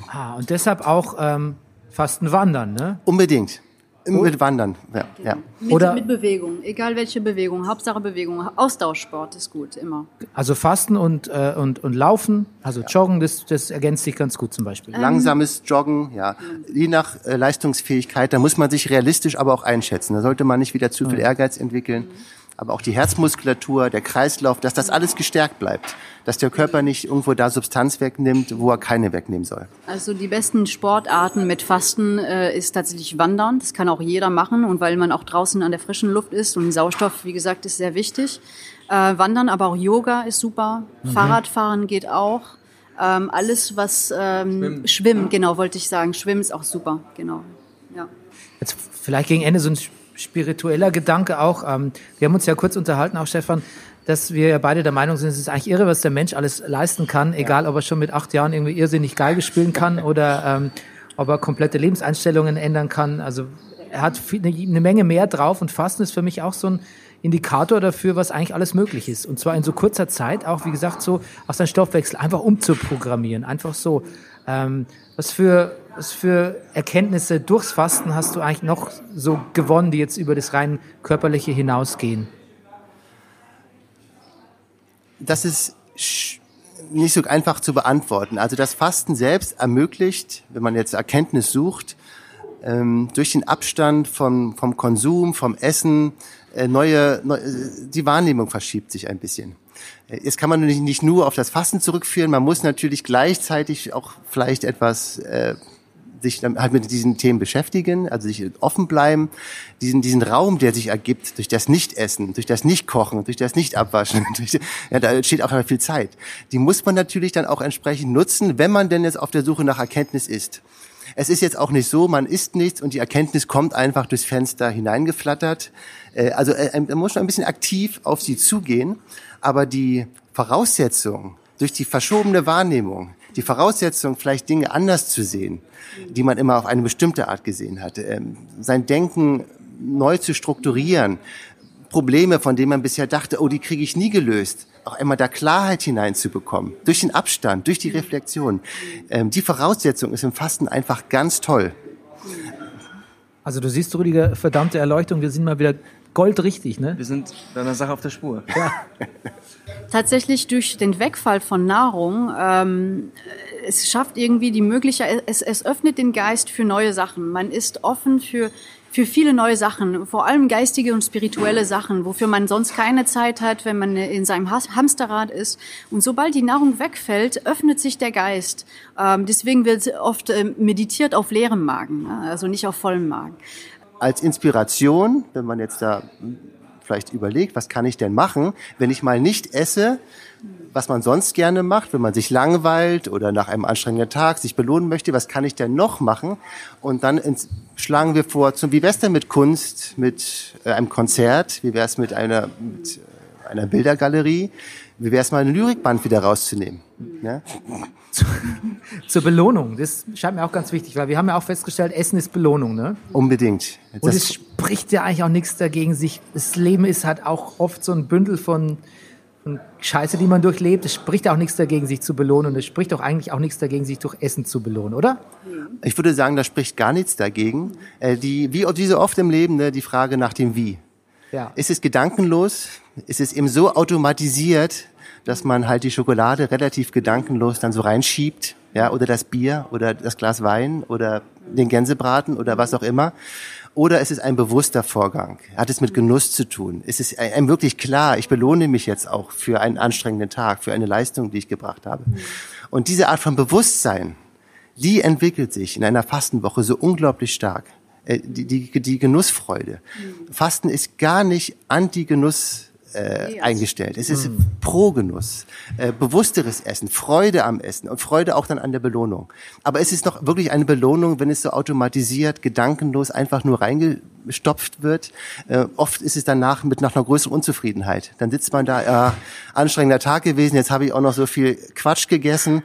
Speaker 2: Ah, und deshalb auch ähm, Fasten wandern, ne?
Speaker 3: Unbedingt. Mit Wandern. Ja, ja.
Speaker 5: Mit,
Speaker 2: Oder-
Speaker 5: mit Bewegung, egal welche Bewegung, Hauptsache Bewegung. Austauschsport ist gut, immer.
Speaker 2: Also Fasten und, äh, und, und Laufen, also Joggen, das, das ergänzt sich ganz gut zum Beispiel.
Speaker 3: Langsames Joggen, ja. Je nach äh, Leistungsfähigkeit, da muss man sich realistisch aber auch einschätzen. Da sollte man nicht wieder zu viel Ehrgeiz entwickeln. Aber auch die Herzmuskulatur, der Kreislauf, dass das alles gestärkt bleibt. Dass der Körper nicht irgendwo da Substanz wegnimmt, wo er keine wegnehmen soll.
Speaker 5: Also die besten Sportarten mit Fasten äh, ist tatsächlich Wandern. Das kann auch jeder machen und weil man auch draußen an der frischen Luft ist und Sauerstoff, wie gesagt, ist sehr wichtig. Äh, Wandern, aber auch Yoga ist super. Fahrradfahren geht auch. Ähm, alles, was ähm,
Speaker 2: Schwimmen.
Speaker 5: Schwimmen. genau, wollte ich sagen. Schwimmen ist auch super, genau. Ja.
Speaker 2: Jetzt vielleicht gegen Ende so ein spiritueller Gedanke auch. Ähm, wir haben uns ja kurz unterhalten, auch Stefan, dass wir ja beide der Meinung sind, es ist eigentlich irre, was der Mensch alles leisten kann, egal ob er schon mit acht Jahren irgendwie irrsinnig Geige spielen kann oder ähm, ob er komplette Lebenseinstellungen ändern kann. Also er hat viel, eine, eine Menge mehr drauf und Fasten ist für mich auch so ein Indikator dafür, was eigentlich alles möglich ist. Und zwar in so kurzer Zeit auch, wie gesagt, so auch seinen Stoffwechsel einfach umzuprogrammieren. Einfach so. Ähm, was für, was für Erkenntnisse durchs Fasten hast du eigentlich noch so gewonnen, die jetzt über das rein körperliche hinausgehen?
Speaker 3: das ist nicht so einfach zu beantworten. Also das Fasten selbst ermöglicht, wenn man jetzt Erkenntnis sucht, ähm, durch den Abstand vom, vom Konsum, vom Essen, äh, neue, neu, äh, die Wahrnehmung verschiebt sich ein bisschen. Äh, Jetzt kann man nicht nur auf das Fasten zurückführen, man muss natürlich gleichzeitig auch vielleicht etwas äh, sich halt mit diesen Themen beschäftigen, also sich offen bleiben, diesen, diesen Raum, der sich ergibt durch das Nichtessen, durch das Nichtkochen, durch das Nichtabwaschen, durch, ja, da entsteht auch viel Zeit. Die muss man natürlich dann auch entsprechend nutzen, wenn man denn jetzt auf der Suche nach Erkenntnis ist. Es ist jetzt auch nicht so, man isst nichts und die Erkenntnis kommt einfach durchs Fenster hineingeflattert. Äh, Also äh, man muss schon ein bisschen aktiv auf sie zugehen, aber die Voraussetzung durch die verschobene Wahrnehmung, die Voraussetzung, vielleicht Dinge anders zu sehen, die man immer auf eine bestimmte Art gesehen hat, ähm, sein Denken neu zu strukturieren, Probleme, von denen man bisher dachte, oh, die kriege ich nie gelöst, auch einmal da Klarheit hineinzubekommen, durch den Abstand, durch die Reflexion. Ähm, die Voraussetzung ist im Fasten einfach ganz toll.
Speaker 2: Also du siehst, Rüdiger, verdammte Erleuchtung, wir sind mal wieder goldrichtig, ne?
Speaker 1: Wir sind deiner Sache auf der Spur.
Speaker 5: Tatsächlich durch den Wegfall von Nahrung, ähm, es schafft irgendwie die Möglichkeit, es, es öffnet den Geist für neue Sachen. Man ist offen für, für viele neue Sachen, vor allem geistige und spirituelle Sachen, wofür man sonst keine Zeit hat, wenn man in seinem Hamsterrad ist. Und sobald die Nahrung wegfällt, öffnet sich der Geist. Ähm, deswegen wird oft ähm, meditiert auf leerem Magen, ne? also nicht auf vollem Magen.
Speaker 3: als Inspiration, wenn man jetzt da vielleicht überlegt, was kann ich denn machen, wenn ich mal nicht esse, was man sonst gerne macht, wenn man sich langweilt oder nach einem anstrengenden Tag sich belohnen möchte, was kann ich denn noch machen? Und dann ins, schlagen wir vor, zum, wie wär's denn mit Kunst, mit äh, einem Konzert, wie wär's mit einer, mit äh, einer Bildergalerie, wie wär's mal ein Lyrikband wieder rauszunehmen? Ja?
Speaker 2: Zur Belohnung. Das scheint mir auch ganz wichtig, weil wir haben ja auch festgestellt, Essen ist Belohnung, ne?
Speaker 3: Unbedingt.
Speaker 2: Und
Speaker 3: Das-
Speaker 2: es spricht ja eigentlich auch nichts dagegen, sich, das Leben ist halt auch oft so ein Bündel von, von Scheiße, die man durchlebt. Es spricht auch nichts dagegen, sich zu belohnen. Und es spricht auch eigentlich auch nichts dagegen, sich durch Essen zu belohnen, oder?
Speaker 3: Ich würde sagen, da spricht gar nichts dagegen. Äh, die, wie, wie so oft im Leben, ne, die Frage nach dem Wie.
Speaker 2: Ja.
Speaker 3: Ist es gedankenlos? Ist es eben so automatisiert, dass man halt die Schokolade relativ gedankenlos dann so reinschiebt? Ja, oder das Bier oder das Glas Wein oder den Gänsebraten oder was auch immer. Oder ist es ein bewusster Vorgang? Hat es mit Genuss zu tun? Ist es einem wirklich klar, ich belohne mich jetzt auch für einen anstrengenden Tag, für eine Leistung, die ich gebracht habe? Und diese Art von Bewusstsein, die entwickelt sich in einer Fastenwoche so unglaublich stark. Äh, Die, die, die Genussfreude. Fasten ist gar nicht anti-Genuss äh, eingestellt. Es ist pro Genuss, äh, bewussteres Essen, Freude am Essen und Freude auch dann an der Belohnung. Aber es ist doch wirklich eine Belohnung, wenn es so automatisiert, gedankenlos einfach nur reingestopft wird. Äh, oft ist es danach mit nach einer größeren Unzufriedenheit. Dann sitzt man da, ja, anstrengender Tag gewesen, jetzt habe ich auch noch so viel Quatsch gegessen.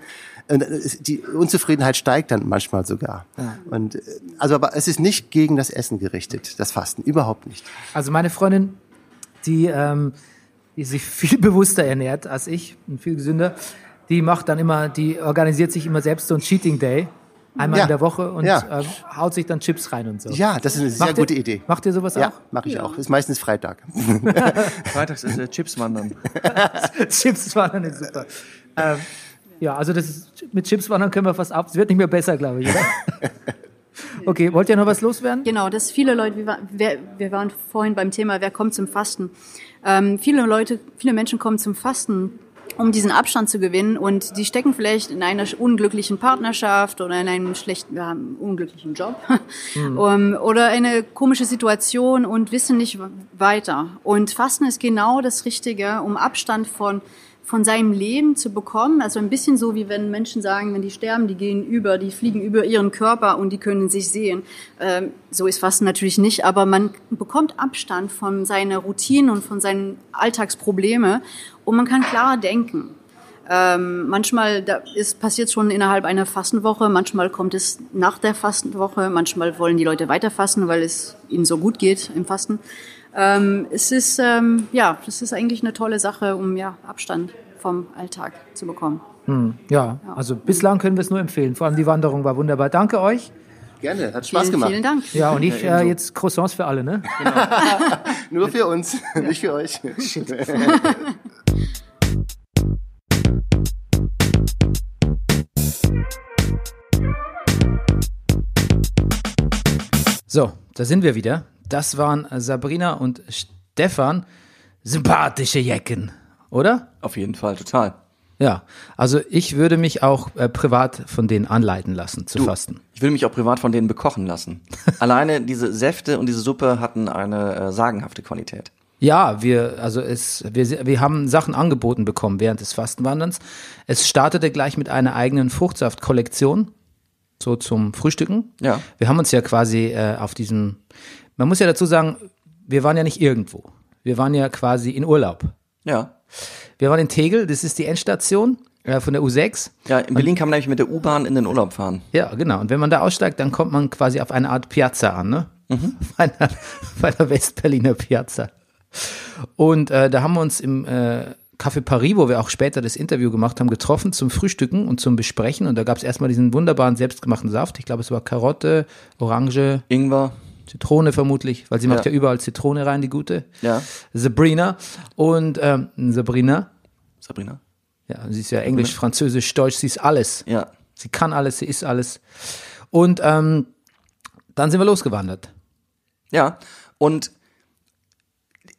Speaker 3: Die Unzufriedenheit steigt dann manchmal sogar. Und äh, also, aber es ist nicht gegen das Essen gerichtet, das Fasten überhaupt nicht.
Speaker 2: Also meine Freundin, die, ähm, die sich viel bewusster ernährt als ich und viel gesünder, die macht dann immer, die organisiert sich immer selbst so ein Cheating Day. Einmal
Speaker 3: Ja.
Speaker 2: in der Woche und
Speaker 3: Ja.
Speaker 2: äh, haut sich dann Chips rein und so.
Speaker 3: Ja, das ist eine sehr
Speaker 2: Macht
Speaker 3: gute
Speaker 2: ihr,
Speaker 3: Idee.
Speaker 2: Macht ihr sowas
Speaker 3: Ja,
Speaker 2: auch?
Speaker 3: mache ich auch. Ist meistens Freitag.
Speaker 1: Freitags ist äh, Chips wandern.
Speaker 2: Chips waren dann nicht super. Ähm, ja, also das ist, mit Chips wandern können wir fast ab. Es wird nicht mehr besser, glaube ich, oder? Okay, wollt ihr noch was loswerden?
Speaker 5: Genau, dass viele Leute, wir, waren vorhin beim Thema, wer kommt zum Fasten. Ähm, viele Leute, viele Menschen kommen zum Fasten, um diesen Abstand zu gewinnen und die stecken vielleicht in einer unglücklichen Partnerschaft oder in einem schlechten, ja, unglücklichen Job um, oder eine komische Situation und wissen nicht weiter. Und Fasten ist genau das Richtige, um Abstand von von seinem Leben zu bekommen. Also ein bisschen so, wie wenn Menschen sagen, wenn die sterben, die gehen über, die fliegen über ihren Körper und die können sich sehen. Ähm, so ist Fasten natürlich nicht, aber man bekommt Abstand von seiner Routine und von seinen Alltagsprobleme und man kann klarer denken. Ähm, manchmal da ist passiert schon innerhalb einer Fastenwoche, manchmal kommt es nach der Fastenwoche, manchmal wollen die Leute weiter fasten, weil es ihnen so gut geht im Fasten. Ähm, es ist ähm, ja, das ist eigentlich eine tolle Sache, um ja Abstand vom Alltag zu bekommen.
Speaker 2: Ja, also bislang können wir es nur empfehlen. Vor allem die Wanderung war wunderbar. Danke euch.
Speaker 3: Gerne, hat Spaß
Speaker 5: Vielen,
Speaker 3: gemacht.
Speaker 5: vielen Dank.
Speaker 2: Ja, und ich äh, jetzt Croissants für alle, ne?
Speaker 3: Nur für uns, nicht für euch.
Speaker 2: So, da sind wir wieder. Das waren Sabrina und Stefan. Sympathische Jecken, oder?
Speaker 1: Auf jeden Fall, total.
Speaker 2: Ja, also ich würde mich auch äh, privat von denen anleiten lassen zu fasten.
Speaker 1: Ich will mich auch privat von denen bekochen lassen. Alleine diese Säfte und diese Suppe hatten eine äh, sagenhafte Qualität.
Speaker 2: Ja, wir, also es, wir, wir haben Sachen angeboten bekommen während des Fastenwanderns. Es startete gleich mit einer eigenen Fruchtsaftkollektion, so zum Frühstücken.
Speaker 1: Ja.
Speaker 2: Wir haben uns ja quasi äh, auf diesem, man muss ja dazu sagen, wir waren ja nicht irgendwo. Wir waren ja quasi in Urlaub.
Speaker 1: Ja.
Speaker 2: Wir waren in Tegel, das ist die Endstation äh, von der U6.
Speaker 1: Ja, in Berlin kann man nämlich mit der U-Bahn in den Urlaub fahren.
Speaker 2: Ja, genau. Und wenn man da aussteigt, dann kommt man quasi auf eine Art Piazza an, ne? Bei, einer, bei der Westberliner Piazza. Und äh, da haben wir uns im äh, Café Paris, wo wir auch später das Interview gemacht haben, getroffen zum Frühstücken und zum Besprechen. Und da gab es erstmal diesen wunderbaren selbstgemachten Saft. Ich glaube, es war Karotte, Orange,
Speaker 1: Ingwer.
Speaker 2: Zitrone vermutlich, weil sie macht
Speaker 1: Ja.
Speaker 2: überall Zitrone rein, die gute.
Speaker 1: Ja.
Speaker 2: Sabrina. Und ähm, Sabrina,
Speaker 1: Sabrina.
Speaker 2: ja, sie ist ja Englisch, Französisch, Deutsch, sie ist alles.
Speaker 1: Ja.
Speaker 2: Sie kann alles, sie ist alles. Und ähm, dann sind wir losgewandert.
Speaker 1: Ja. Und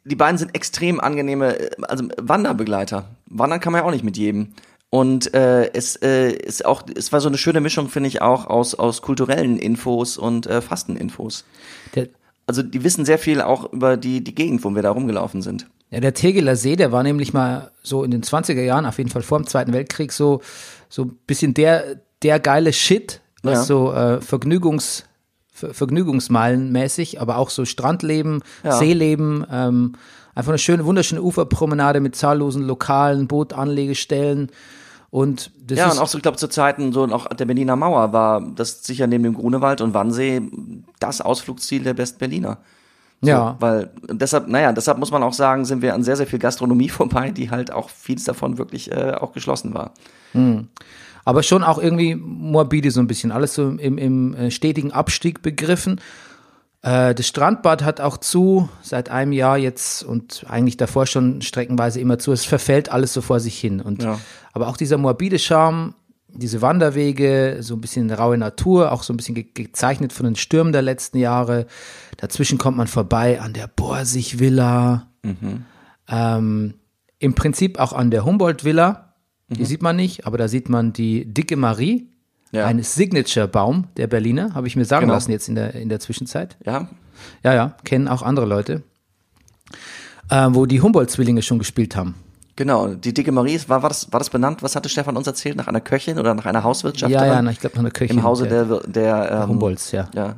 Speaker 1: die beiden sind extrem angenehme, äh, also Wanderbegleiter. Wandern kann man ja auch nicht mit jedem. Und äh, es äh, ist auch, es war so eine schöne Mischung, finde ich, auch aus, aus kulturellen Infos und äh, Fasteninfos.
Speaker 2: Der,
Speaker 1: Also die wissen sehr viel auch über die, die Gegend, wo wir da rumgelaufen sind.
Speaker 2: ja, der Tegeler See, der war nämlich mal so in den 20er Jahren, auf jeden Fall vor dem Zweiten Weltkrieg, so, so ein bisschen der, der geile Shit, was
Speaker 1: Ja.
Speaker 2: so äh, Vergnügungs, Ver Vergnügungsmeilen mäßig, aber auch so Strandleben,
Speaker 1: Ja.
Speaker 2: Seeleben, ähm, einfach eine schöne, wunderschöne Uferpromenade mit zahllosen lokalen Bootanlegestellen. Und das
Speaker 1: Ja,
Speaker 2: ist,
Speaker 1: und auch so, ich glaube, zu Zeiten so noch der Berliner Mauer war das sicher neben dem Grunewald und Wannsee das Ausflugsziel der Westberliner. So,
Speaker 2: Ja.
Speaker 1: Weil deshalb, naja, deshalb muss man auch sagen, sind wir an sehr, sehr viel Gastronomie vorbei, die halt auch vieles davon wirklich äh, auch geschlossen war.
Speaker 2: aber schon auch irgendwie morbide so ein bisschen, alles so im, im äh, stetigen Abstieg begriffen. Äh, das Strandbad hat auch zu, seit einem Jahr jetzt und eigentlich davor schon streckenweise immer zu. Es verfällt alles so vor sich hin. Und,
Speaker 1: Ja.
Speaker 2: Aber auch dieser morbide Charme, diese Wanderwege, so ein bisschen raue Natur, auch so ein bisschen ge gezeichnet von den Stürmen der letzten Jahre. Dazwischen kommt man vorbei an der Borsig-Villa, ähm, im Prinzip auch an der Humboldt-Villa. Die sieht man nicht, aber da sieht man die dicke Marie,
Speaker 1: Ja.
Speaker 2: ein Signature-Baum der Berliner, habe ich mir sagen
Speaker 1: Genau.
Speaker 2: lassen jetzt in der, in der Zwischenzeit.
Speaker 1: Ja,
Speaker 2: Ja, ja, kennen auch andere Leute. Äh, wo die Humboldt-Zwillinge schon gespielt haben.
Speaker 1: genau. Die dicke Marie, war, war, das, war das benannt? Was hatte Stefan uns erzählt? Nach einer Köchin oder nach einer Hauswirtschaft?
Speaker 2: Ja, ja, ich glaube noch eine Köchin.
Speaker 1: Im Hause der, der, ähm,
Speaker 2: Humboldts, ja.
Speaker 1: Ja.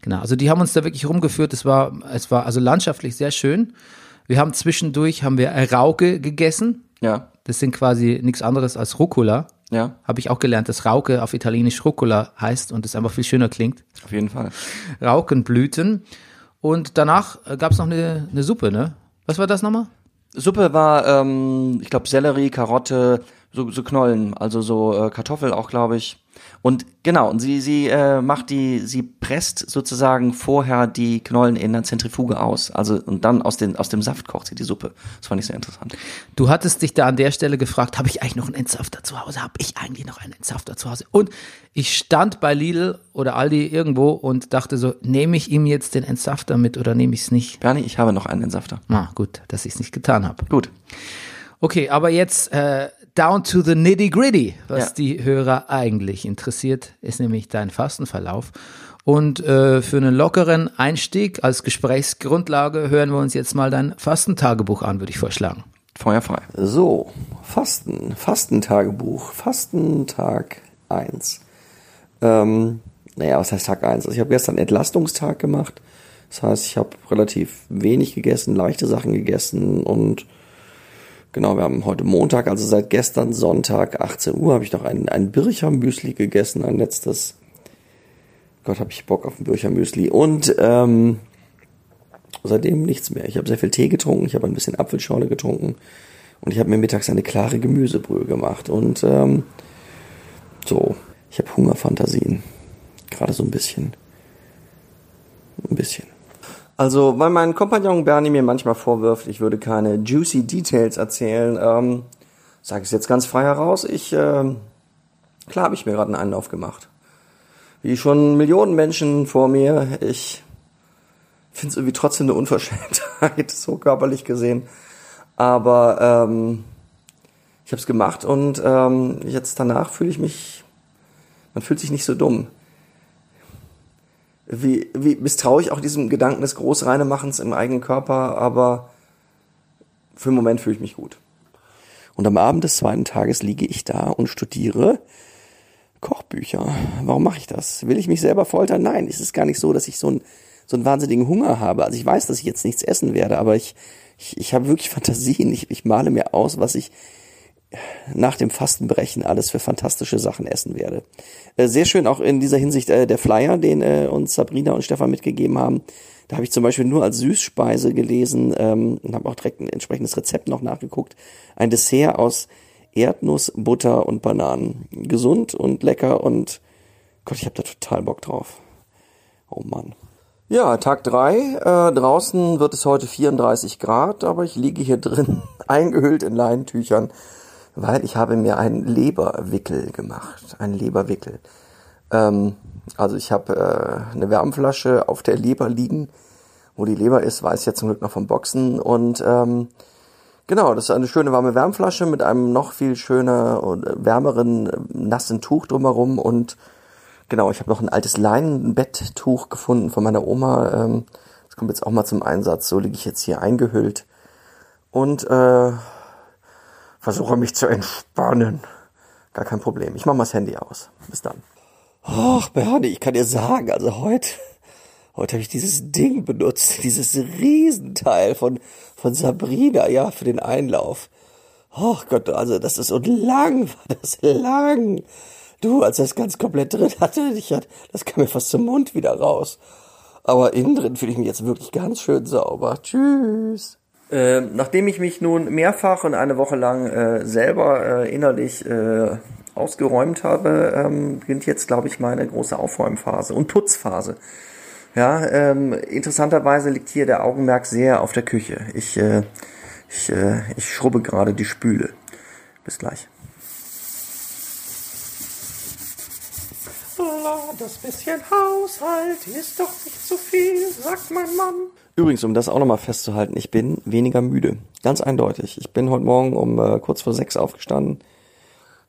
Speaker 2: Genau, also die haben uns da wirklich rumgeführt. Es war, es war also landschaftlich sehr schön. Wir haben zwischendurch haben wir Rauke gegessen.
Speaker 1: Ja.
Speaker 2: Das sind quasi nichts anderes als Rucola.
Speaker 1: Ja,
Speaker 2: Habe ich auch gelernt, dass Rauke auf Italienisch Rucola heißt und es einfach viel schöner klingt.
Speaker 1: auf jeden Fall.
Speaker 2: Raukenblüten. Und danach gab es noch eine, eine Suppe, ne? Was war das nochmal?
Speaker 1: Suppe war, ähm, ich glaube, Sellerie, Karotte, so, so Knollen, also so äh, Kartoffel auch, glaube ich. Und genau, und sie, sie äh, macht die, sie presst sozusagen vorher die Knollen in der Zentrifuge aus. Also und dann aus, den, aus dem Saft kocht sie die Suppe. Das fand ich sehr interessant.
Speaker 2: Du hattest dich da an der Stelle gefragt, habe ich eigentlich noch einen Entsafter zu Hause? Habe ich eigentlich noch einen Entsafter zu Hause? Und ich stand bei Lidl oder Aldi irgendwo und dachte so, nehme ich ihm jetzt den Entsafter mit oder nehme ich es nicht?
Speaker 1: Bernie, ich habe noch einen Entsafter.
Speaker 2: Na gut, dass ich es nicht getan habe.
Speaker 1: Gut.
Speaker 2: Okay, aber jetzt äh, down to the nitty gritty. Was
Speaker 1: Ja.
Speaker 2: die Hörer eigentlich interessiert, ist nämlich dein Fastenverlauf. Und äh, für einen lockeren Einstieg als Gesprächsgrundlage hören wir uns jetzt mal dein Fastentagebuch an, würde ich vorschlagen.
Speaker 6: Feuer frei.
Speaker 1: So, Fasten, Fastentagebuch, Fastentag 1. Ähm, naja, was heißt Tag 1? Also ich habe gestern Entlastungstag gemacht. Das heißt, ich habe relativ wenig gegessen, leichte Sachen gegessen und genau, wir haben heute Montag, also seit gestern Sonntag 18 Uhr habe ich noch ein, ein Bircher Müsli gegessen, ein letztes. Gott, habe ich Bock auf ein Bircher Müsli. Und ähm, seitdem nichts mehr. Ich habe sehr viel Tee getrunken, ich habe ein bisschen Apfelschorle getrunken und ich habe mir mittags eine klare Gemüsebrühe gemacht. Und ähm, so, ich habe Hungerfantasien. Gerade so ein bisschen. Ein bisschen. Also, weil mein Kompagnon Bernie mir manchmal vorwirft, ich würde keine juicy Details erzählen, ähm, sage ich es jetzt ganz frei heraus. Ich, ähm, klar habe ich mir gerade einen Einlauf gemacht. Wie schon Millionen Menschen vor mir, ich finde es irgendwie trotzdem eine Unverschämtheit, so körperlich gesehen. Aber ähm, ich habe es gemacht und ähm, jetzt danach fühle ich mich, man fühlt sich nicht so dumm. Wie, wie misstraue ich auch diesem Gedanken des Großreinemachens im eigenen Körper, aber für den Moment fühle ich mich gut. Und am Abend des zweiten Tages liege ich da und studiere Kochbücher. Warum mache ich das? Will ich mich selber foltern? Nein, es ist gar nicht so, dass ich so, ein, so einen wahnsinnigen Hunger habe. Also ich weiß, dass ich jetzt nichts essen werde, aber ich, ich, ich habe wirklich Fantasien. Ich, ich male mir aus, was ich nach dem Fastenbrechen alles für fantastische Sachen essen werde. Äh, sehr schön auch in dieser Hinsicht äh, der Flyer, den äh, uns Sabrina und Stefan mitgegeben haben. Da habe ich zum Beispiel nur als Süßspeise gelesen ähm, und habe auch direkt ein entsprechendes Rezept noch nachgeguckt. Ein Dessert aus Erdnuss, Butter und Bananen. Gesund und lecker und Gott, ich habe da total Bock drauf. Oh Mann. Ja, Tag drei. Äh, draußen wird es heute 34 Grad, aber ich liege hier drin, eingehüllt in Leinentüchern, weil ich habe mir einen Leberwickel gemacht. Einen Leberwickel. Ähm, also ich habe äh, eine Wärmflasche auf der Leber liegen. Wo die Leber ist, weiß ich jetzt zum Glück noch vom Boxen. Und ähm, genau, das ist eine schöne warme Wärmflasche mit einem noch viel schöner und wärmeren äh, nassen Tuch drumherum und Genau, ich habe noch ein altes Leinenbetttuch gefunden von meiner Oma. Ähm, das kommt jetzt auch mal zum Einsatz. So liege ich jetzt hier eingehüllt und äh, versuche mich zu entspannen. Gar kein Problem. Ich mache mal das Handy aus. Bis dann. Ach, Bernie, ich kann dir sagen, also heute, heute habe ich dieses Ding benutzt, dieses Riesenteil von von Sabrina, ja, für den Einlauf. Ach Gott, also das ist und lang war das lang. Du, als es ganz komplett drin hatte, ich hat, das kam mir fast zum Mund wieder raus. Aber innen drin fühle ich mich jetzt wirklich ganz schön sauber. Tschüss. Äh, nachdem ich mich nun mehrfach und eine Woche lang äh, selber äh, innerlich äh, ausgeräumt habe, ähm, beginnt jetzt, glaube ich, meine große Aufräumphase und Putzphase. Ja, ähm, interessanterweise liegt hier der Augenmerk sehr auf der Küche. Ich, äh, ich, äh, ich schrubbe gerade die Spüle. Bis gleich. Das bisschen Haushalt ist doch nicht zu viel, sagt mein Mann. Übrigens, um das auch nochmal festzuhalten, ich bin weniger müde. Ganz eindeutig. Ich bin heute Morgen um äh, kurz vor sechs aufgestanden.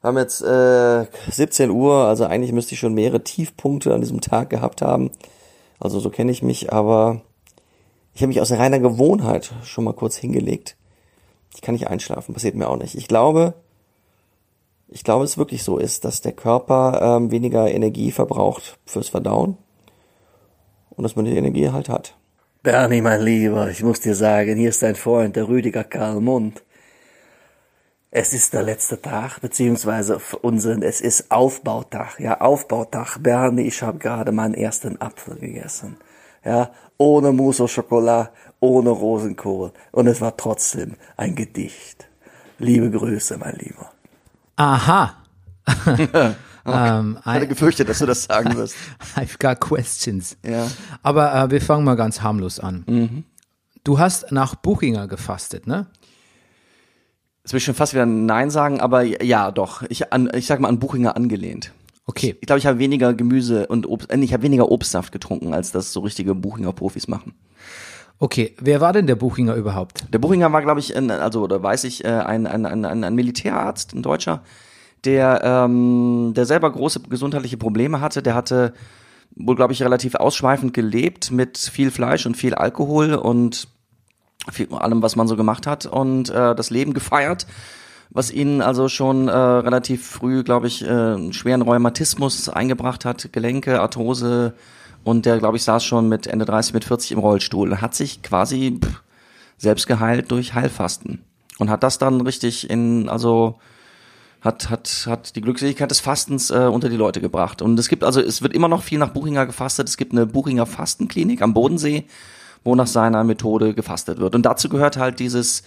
Speaker 1: Wir haben jetzt äh, 17 Uhr, also eigentlich müsste ich schon mehrere Tiefpunkte an diesem Tag gehabt haben. Also so kenne ich mich, aber ich habe mich aus reiner Gewohnheit schon mal kurz hingelegt. Ich kann nicht einschlafen, passiert mir auch nicht. Ich glaube, ich glaube, es wirklich so ist, dass der Körper ähm, weniger Energie verbraucht fürs Verdauen und dass man die Energie halt hat.
Speaker 7: Bernie, mein Lieber, ich muss dir sagen, hier ist dein Freund, der Rüdiger Karl Mund. Es ist der letzte Tag, beziehungsweise für unseren, es ist Aufbautag, ja, Aufbautag. Bernie, ich habe gerade meinen ersten Apfel gegessen. Ja, ohne Mousse au Chocolat, ohne Rosenkohl. Und es war trotzdem ein Gedicht. Liebe Grüße, mein Lieber.
Speaker 2: Aha. ähm,
Speaker 1: Ich hatte gefürchtet, dass du das sagen wirst.
Speaker 2: I've got questions.
Speaker 1: Ja.
Speaker 2: Aber äh, wir fangen mal ganz harmlos an. Du hast nach Buchinger gefastet, ne?
Speaker 6: Jetzt will ich schon fast wieder Nein sagen, aber ja, doch. Ich, an, ich sag mal an Buchinger angelehnt.
Speaker 2: Okay.
Speaker 6: Ich glaube, ich habe weniger Gemüse und Obst, äh, ich habe weniger Obstsaft getrunken, als das so richtige Buchinger Profis machen.
Speaker 2: Okay, wer war denn der Buchinger überhaupt?
Speaker 6: Der Buchinger war, glaube ich, also oder weiß ich, äh, ein, ein, ein ein Militärarzt, ein Deutscher, der, ähm, der selber große gesundheitliche Probleme hatte. Der hatte wohl, glaube ich, relativ ausschweifend gelebt mit viel Fleisch und viel Alkohol und
Speaker 1: viel, allem, was man so gemacht hat und äh, das Leben gefeiert, was ihnen also schon äh, relativ früh, glaube ich, äh, schweren Rheumatismus eingebracht hat, Gelenke, Arthrose und der, glaube ich, saß schon mit Ende 30, mit 40 im Rollstuhl, hat sich quasi pff, selbst geheilt durch Heilfasten und hat das dann richtig in, also hat, hat, hat die Glückseligkeit des Fastens äh, unter die Leute gebracht. Und es gibt also, es wird immer noch viel nach Buchinger gefastet. Es gibt eine Buchinger Fastenklinik am Bodensee, wo nach seiner Methode gefastet wird. Und dazu gehört halt dieses,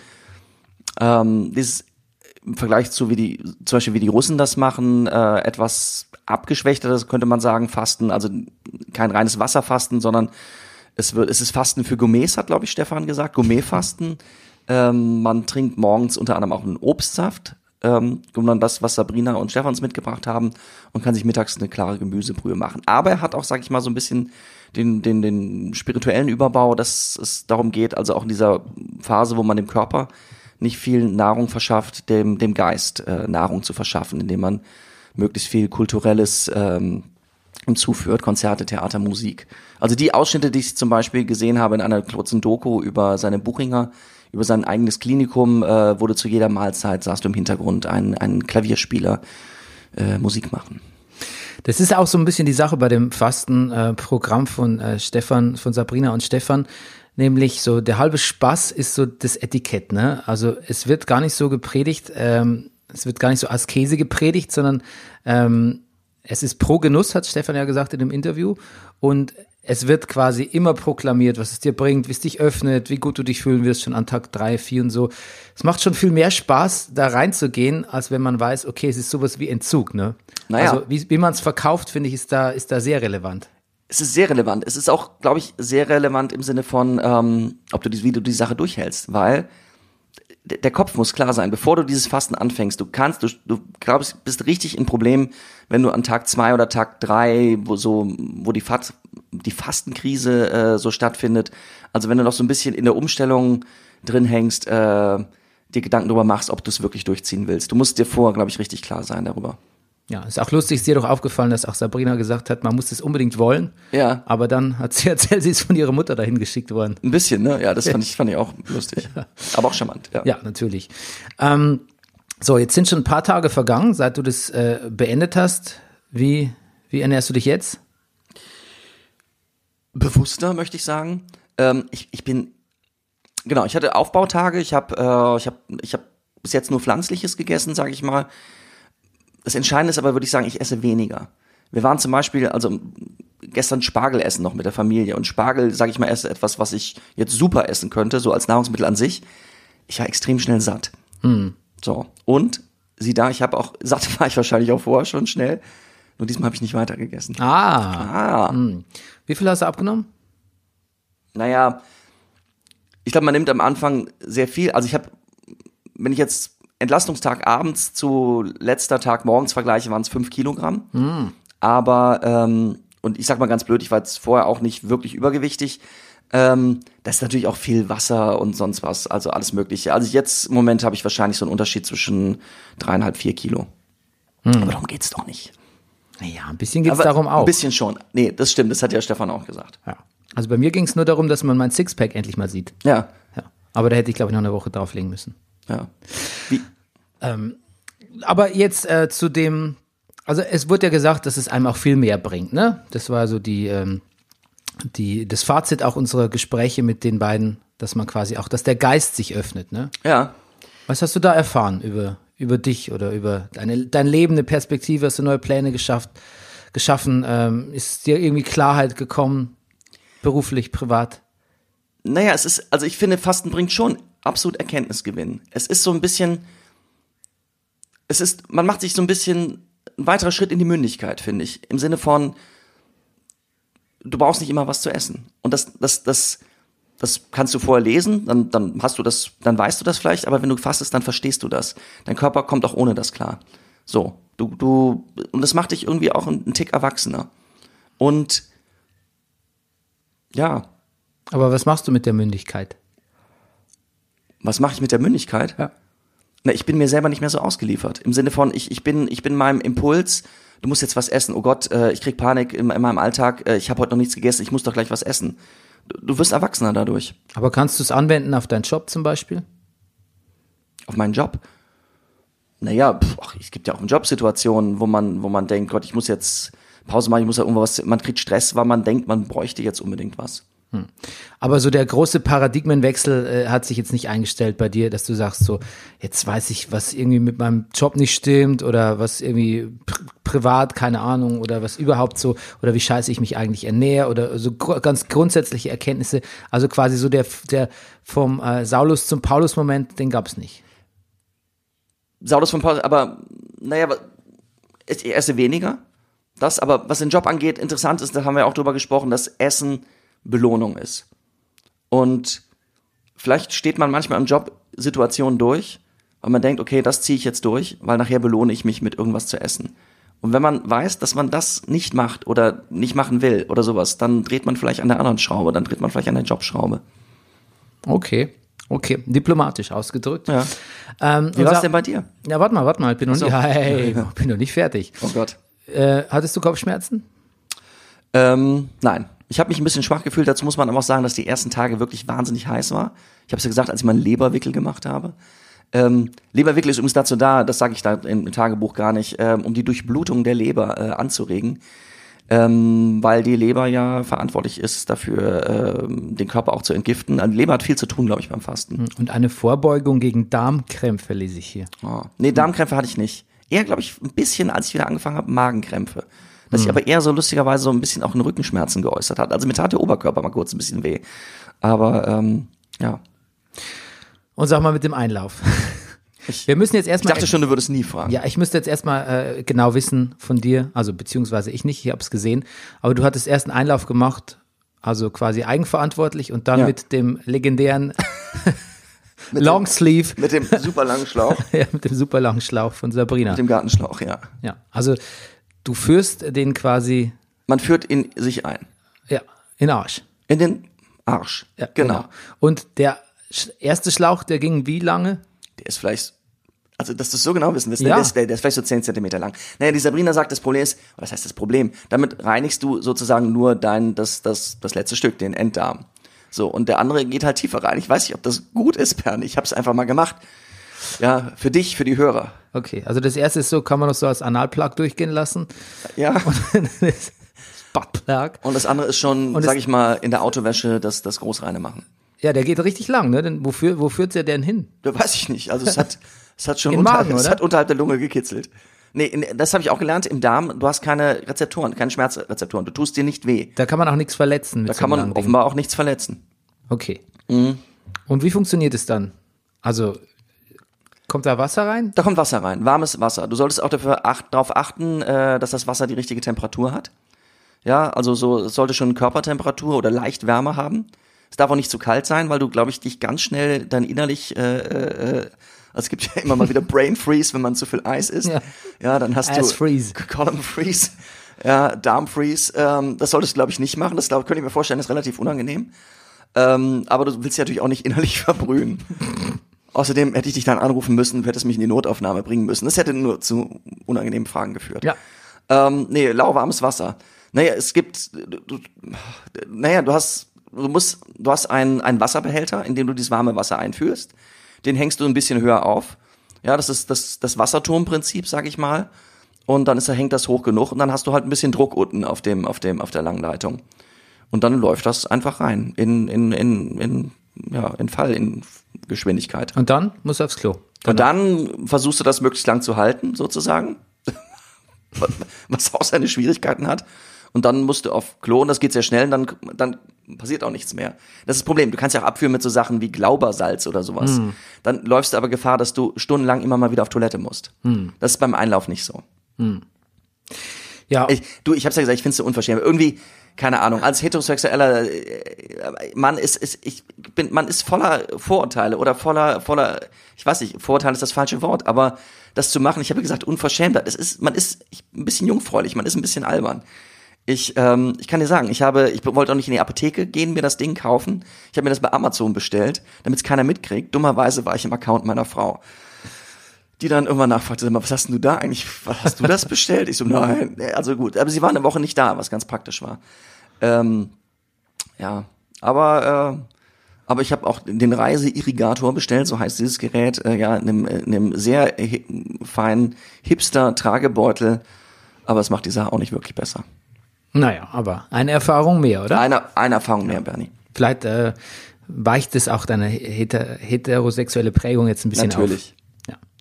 Speaker 1: ähm, dieses im Vergleich zu wie die, zum Beispiel wie die Russen das machen, äh, etwas abgeschwächteres könnte man sagen, Fasten, also kein reines Wasserfasten, sondern es wird, es ist Fasten für Gourmets, hat glaube ich Stefan gesagt, Gourmetfasten. Ähm, man trinkt morgens unter anderem auch einen Obstsaft, ähm, dann das, was Sabrina und Stefans mitgebracht haben und kann sich mittags eine klare Gemüsebrühe machen. Aber er hat auch, sag ich mal, so ein bisschen den, den, den spirituellen Überbau, dass es darum geht, also auch in dieser Phase, wo man dem Körper nicht viel Nahrung verschafft, dem, dem Geist äh, Nahrung zu verschaffen, indem man möglichst viel kulturelles ähm, hinzuführt, Konzerte, Theater, Musik. Also die Ausschnitte, die ich zum Beispiel gesehen habe in einer kurzen Doku über seine Buchinger, über sein eigenes Klinikum, äh, wurde zu jeder Mahlzeit, saß du im Hintergrund, ein, ein Klavierspieler äh, Musik machen.
Speaker 2: Das ist auch so ein bisschen die Sache bei dem Fastenprogramm äh, von äh, Stefan, von Sabrina und Stefan. Nämlich so, der halbe Spaß ist so das Etikett, ne? Also es wird gar nicht so gepredigt, ähm, es wird gar nicht so Askese gepredigt, sondern ähm, es ist pro Genuss, hat Stefan ja gesagt in dem Interview. Und es wird quasi immer proklamiert, was es dir bringt, wie es dich öffnet, wie gut du dich fühlen wirst schon an Tag drei, vier und so. Es macht schon viel mehr Spaß, da reinzugehen, als wenn man weiß, okay, es ist sowas wie Entzug, ne?
Speaker 1: Naja.
Speaker 2: Also wie, wie man es verkauft, finde ich, ist da, ist da sehr relevant.
Speaker 1: Es ist sehr relevant. Es ist auch, glaube ich, sehr relevant im Sinne von, ähm, ob du die, wie du die Sache durchhältst, weil der Kopf muss klar sein, bevor du dieses Fasten anfängst. Du kannst, du, du glaubst, bist richtig in Problem, wenn du an Tag zwei oder Tag drei, wo so, wo die, Fat, die Fastenkrise äh, so stattfindet. Also wenn du noch so ein bisschen in der Umstellung drin hängst, äh, dir Gedanken darüber machst, ob du es wirklich durchziehen willst. Du musst dir vorher, glaube ich, richtig klar sein darüber.
Speaker 2: Ja, ist auch lustig, ist dir doch aufgefallen, dass auch Sabrina gesagt hat, man muss es unbedingt wollen.
Speaker 1: Ja.
Speaker 2: Aber dann hat sie erzählt, sie ist von ihrer Mutter dahin geschickt worden.
Speaker 1: Ein bisschen, ne? Ja, das fand ich, fand ich auch lustig. Aber auch charmant, ja.
Speaker 2: Ja, natürlich. Ähm, so, jetzt sind schon ein paar Tage vergangen, seit du das äh, beendet hast. Wie, wie ernährst du dich jetzt?
Speaker 1: bewusster, möchte ich sagen. Ähm, ich, ich bin, genau, ich hatte Aufbautage, ich habe äh, ich hab, ich hab bis jetzt nur Pflanzliches gegessen, sage ich mal. Das Entscheidende ist aber, würde ich sagen, ich esse weniger. Wir waren zum Beispiel, also gestern Spargel essen noch mit der Familie und Spargel, sage ich mal, ist etwas, was ich jetzt super essen könnte, so als Nahrungsmittel an sich. Ich war extrem schnell satt. So, und sieh da, ich habe auch, satt war ich wahrscheinlich auch vorher schon schnell, nur diesmal habe ich nicht weiter gegessen.
Speaker 2: Ah,
Speaker 1: Ah,
Speaker 2: wie viel hast du abgenommen?
Speaker 1: naja, ich glaube, man nimmt am Anfang sehr viel. Also ich habe, wenn ich jetzt Entlastungstag abends zu letzter Tag morgens vergleiche, waren es fünf Kilogramm. Aber, ähm, und ich sag mal ganz blöd, ich war jetzt vorher auch nicht wirklich übergewichtig. Ähm, das ist natürlich auch viel Wasser und sonst was, also alles Mögliche. Also jetzt im Moment habe ich wahrscheinlich so einen Unterschied zwischen dreieinhalb, vier Kilo. Aber darum geht's doch nicht.
Speaker 2: Naja, ein bisschen geht es
Speaker 1: Aber
Speaker 2: darum auch.
Speaker 1: Ein bisschen schon. Nee, das stimmt, das hat ja Stefan auch gesagt.
Speaker 2: Ja. Also bei mir ging es nur darum, dass man mein Sixpack endlich mal sieht.
Speaker 1: Ja,
Speaker 2: Ja. Aber da hätte ich, glaube ich, noch eine Woche drauflegen müssen.
Speaker 1: Ja. Wie,
Speaker 2: Aber jetzt äh, zu dem, also es wurde ja gesagt, dass es einem auch viel mehr bringt, ne? Das war so die, ähm, die, das Fazit auch unserer Gespräche mit den beiden, dass man quasi auch, dass der Geist sich öffnet, ne?
Speaker 1: ja.
Speaker 2: Was hast du da erfahren über, über dich oder über deine, dein Leben, eine Perspektive? Hast du neue Pläne geschafft, geschaffen? Ähm, ist dir irgendwie Klarheit gekommen? Beruflich, privat?
Speaker 1: Naja, es ist, also ich finde, Fasten bringt schon absolut Erkenntnisgewinn. Es ist so ein bisschen, es ist, man macht sich so ein bisschen ein weiterer Schritt in die Mündigkeit, finde ich. Im Sinne von, du brauchst nicht immer was zu essen. Und das, das, das, das kannst du vorher lesen, dann, dann hast du das, dann weißt du das vielleicht, aber wenn du fastest, dann verstehst du das. Dein Körper kommt auch ohne das klar. So, du, du, und das macht dich irgendwie auch einen Tick erwachsener. Und, ja,
Speaker 2: Aber was machst du mit der Mündigkeit?
Speaker 1: was mache ich mit der Mündigkeit?
Speaker 2: Ja.
Speaker 1: Na, ich bin mir selber nicht mehr so ausgeliefert. Im Sinne von, ich, ich bin, ich bin meinem Impuls, du musst jetzt was essen. Oh Gott, äh, ich krieg Panik in, in meinem Alltag, äh, ich habe heute noch nichts gegessen, ich muss doch gleich was essen. du, du wirst erwachsener dadurch.
Speaker 2: Aber kannst du es anwenden auf deinen Job zum Beispiel?
Speaker 1: Auf meinen Job. Naja, pf, ach, es gibt ja auch Jobsituationen, wo man, wo man denkt, Gott, ich muss jetzt Pause machen, ich muss ja irgendwas, man kriegt Stress, weil man denkt, man bräuchte jetzt unbedingt was.
Speaker 2: Aber so der große Paradigmenwechsel äh, hat sich jetzt nicht eingestellt bei dir, dass du sagst so, jetzt weiß ich, was irgendwie mit meinem Job nicht stimmt oder was irgendwie pr privat, keine Ahnung, oder was überhaupt so, oder wie scheiße ich mich eigentlich ernähre oder so gr ganz grundsätzliche Erkenntnisse. Also quasi so der, der vom äh, Saulus zum Paulus-Moment, den gab's nicht.
Speaker 1: Saulus von Paulus, aber naja, es- er esse weniger. Das, aber was den Job angeht, interessant ist, da haben wir auch drüber gesprochen, dass Essen Belohnung ist. Und vielleicht steht man manchmal in Jobsituationen durch, weil man denkt, okay, das ziehe ich jetzt durch, weil nachher belohne ich mich mit irgendwas zu essen. Und wenn man weiß, dass man das nicht macht oder nicht machen will oder sowas, dann dreht man vielleicht an der anderen Schraube, dann dreht man vielleicht an der Jobschraube.
Speaker 2: Okay. Okay, diplomatisch ausgedrückt.
Speaker 1: Ja.
Speaker 2: Ähm,
Speaker 1: Wie war es denn bei dir?
Speaker 2: Ja, warte mal, warte mal, ich bin noch,
Speaker 1: so.
Speaker 2: nicht, hey, bin noch nicht fertig.
Speaker 1: Oh Gott.
Speaker 2: Äh, hattest du Kopfschmerzen?
Speaker 1: Ähm, nein. Ich habe mich ein bisschen schwach gefühlt. Dazu muss man aber auch sagen, dass die ersten Tage wirklich wahnsinnig heiß war. Ich habe es ja gesagt, als ich meinen Leberwickel gemacht habe. Ähm, Leberwickel ist übrigens dazu da, das sage ich da im Tagebuch gar nicht, ähm, um die Durchblutung der Leber äh, anzuregen. Ähm, weil die Leber ja verantwortlich ist dafür, ähm, den Körper auch zu entgiften. Also Die Leber hat viel zu tun, glaube ich, beim Fasten.
Speaker 2: Und eine Vorbeugung gegen Darmkrämpfe lese ich hier.
Speaker 1: Oh. Nee, Darmkrämpfe hatte ich nicht. Eher, glaube ich, ein bisschen, als ich wieder angefangen habe, Magenkrämpfe. Dass ich aber eher so lustigerweise so ein bisschen auch in Rückenschmerzen geäußert hat. Also mir tat der Oberkörper mal kurz ein bisschen weh. Aber ähm, ja,
Speaker 2: Und sag mal mit dem Einlauf. Wir müssen jetzt
Speaker 1: ich
Speaker 2: erstmal.
Speaker 1: dachte schon, du würdest nie fragen.
Speaker 2: Ja, ich müsste jetzt erstmal äh, genau wissen von dir, also beziehungsweise ich nicht, ich habe es gesehen, aber du hattest erst einen Einlauf gemacht, also quasi eigenverantwortlich und dann
Speaker 1: Ja.
Speaker 2: mit dem legendären Longsleeve,
Speaker 1: Mit dem super langen Schlauch,
Speaker 2: ja, mit dem super langen Schlauch von Sabrina.
Speaker 1: mit dem Gartenschlauch, ja.
Speaker 2: Ja, also du führst den quasi,
Speaker 1: Man führt in sich ein.
Speaker 2: ja, in den Arsch.
Speaker 1: In den Arsch.
Speaker 2: Ja,
Speaker 1: genau.
Speaker 2: Und der erste Schlauch, der ging wie lange?
Speaker 1: Der ist vielleicht, also dass du es so genau wissen willst,
Speaker 2: Ja.
Speaker 1: der, ist, der, der ist vielleicht so 10 Zentimeter lang. Naja, die Sabrina sagt, das Problem ist, das heißt das Problem, damit reinigst du sozusagen nur dein, das, das, das letzte Stück, den Enddarm. So, und der andere geht halt tiefer rein. Ich weiß nicht, ob das gut ist, Bernd. Ich habe es einfach mal gemacht. Ja, für dich, für die Hörer.
Speaker 2: Okay, also das erste ist so, kann man das so als Analplug durchgehen lassen.
Speaker 1: Ja.
Speaker 2: Buttplug.
Speaker 1: Und das andere ist schon,
Speaker 2: Und
Speaker 1: sag
Speaker 2: es-
Speaker 1: ich mal, in der Autowäsche das, das Großreine machen.
Speaker 2: Ja, der geht richtig lang, ne? Denn wofür, wo führt der denn hin?
Speaker 1: Da weiß ich nicht. Also es hat, es hat schon
Speaker 2: In
Speaker 1: unterhalb,
Speaker 2: Magen,
Speaker 1: es hat unterhalb der Lunge gekitzelt. Nee, das habe ich auch gelernt im Darm. Du hast keine Rezeptoren, keine Schmerzrezeptoren. Du tust dir nicht weh.
Speaker 2: Da kann man auch nichts verletzen.
Speaker 1: Da
Speaker 2: so
Speaker 1: kann man offenbar auch nichts verletzen.
Speaker 2: Okay.
Speaker 1: Mhm.
Speaker 2: Und wie funktioniert es dann? Also, kommt da Wasser rein?
Speaker 1: Da kommt Wasser rein, warmes Wasser. Du solltest auch dafür acht, darauf achten, äh, dass das Wasser die richtige Temperatur hat. Ja, also so es sollte schon Körpertemperatur oder leicht Wärme haben. Es darf auch nicht zu kalt sein, weil du, glaube ich, dich ganz schnell dann innerlich, äh, äh, äh, also es gibt ja immer mal wieder Brain Freeze, wenn man zu viel Eis isst.
Speaker 2: Ja.
Speaker 1: Ja, dann hast
Speaker 2: Ass
Speaker 1: du
Speaker 2: Freeze.
Speaker 1: Column Freeze, ja, Darm Freeze. Ähm, das solltest du, glaube ich, nicht machen. Das glaub, könnte ich mir vorstellen, ist relativ unangenehm. Ähm, aber du willst ja natürlich auch nicht innerlich verbrühen. Außerdem hätte ich dich dann anrufen müssen, du hättest mich in die Notaufnahme bringen müssen. Das hätte nur zu unangenehmen Fragen geführt.
Speaker 2: Ja.
Speaker 1: Ähm, nee, lauwarmes Wasser. Naja, es gibt, du, naja, du hast, du musst, du hast einen, einen Wasserbehälter, in dem du dieses warme Wasser einführst. Den hängst du ein bisschen höher auf. Ja, das ist das, das Wasserturmprinzip, sag ich mal. Und dann ist, hängt das hoch genug und dann hast du halt ein bisschen Druck unten auf dem, auf dem, auf der langen Leitung. Und dann läuft das einfach rein in, in, in, in, ja, in Fall, in Geschwindigkeit.
Speaker 2: Und dann muss aufs Klo.
Speaker 1: Und dann versuchst du das möglichst lang zu halten, sozusagen. Was auch seine Schwierigkeiten hat. Und dann musst du auf Klo und das geht sehr schnell und dann, dann passiert auch nichts mehr. Das ist das Problem. Du kannst ja auch abführen mit so Sachen wie Glaubersalz oder sowas. Dann läufst du aber Gefahr, dass du stundenlang immer mal wieder auf Toilette musst. Das ist beim Einlauf nicht so.
Speaker 2: Ja,
Speaker 1: Ich, du, ich hab's ja gesagt, ich find's so unverschämt. Irgendwie, keine Ahnung, als heterosexueller äh, Mann ist, ist, ich bin, man ist voller Vorurteile oder voller, voller, ich weiß nicht, Vorurteile ist das falsche Wort, aber das zu machen, ich habe gesagt, Unverschämtheit. Es ist, man ist ein bisschen jungfräulich, man ist ein bisschen albern. Ich, ähm, ich kann dir sagen, ich habe, ich wollte auch nicht in die Apotheke gehen, mir das Ding kaufen. Ich habe mir das bei Amazon bestellt, damit es keiner mitkriegt. Dummerweise war ich im Account meiner Frau die dann irgendwann nachfragte, sag mal, was hast denn du da eigentlich, was hast du das bestellt? Ich so, nein, also gut, aber sie waren eine Woche nicht da, was ganz praktisch war. Ähm, ja, Aber äh, aber ich habe auch den Reiseirrigator bestellt, so heißt dieses Gerät, äh, ja, in einem, in einem sehr hi feinen Hipster-Tragebeutel. Aber es macht die Sache auch nicht wirklich besser.
Speaker 2: Naja, aber eine Erfahrung mehr, oder?
Speaker 1: Eine, eine Erfahrung mehr, Bernie.
Speaker 2: Vielleicht äh, weicht es auch deine heter heterosexuelle Prägung jetzt ein bisschen
Speaker 1: Natürlich.
Speaker 2: auf. Ja,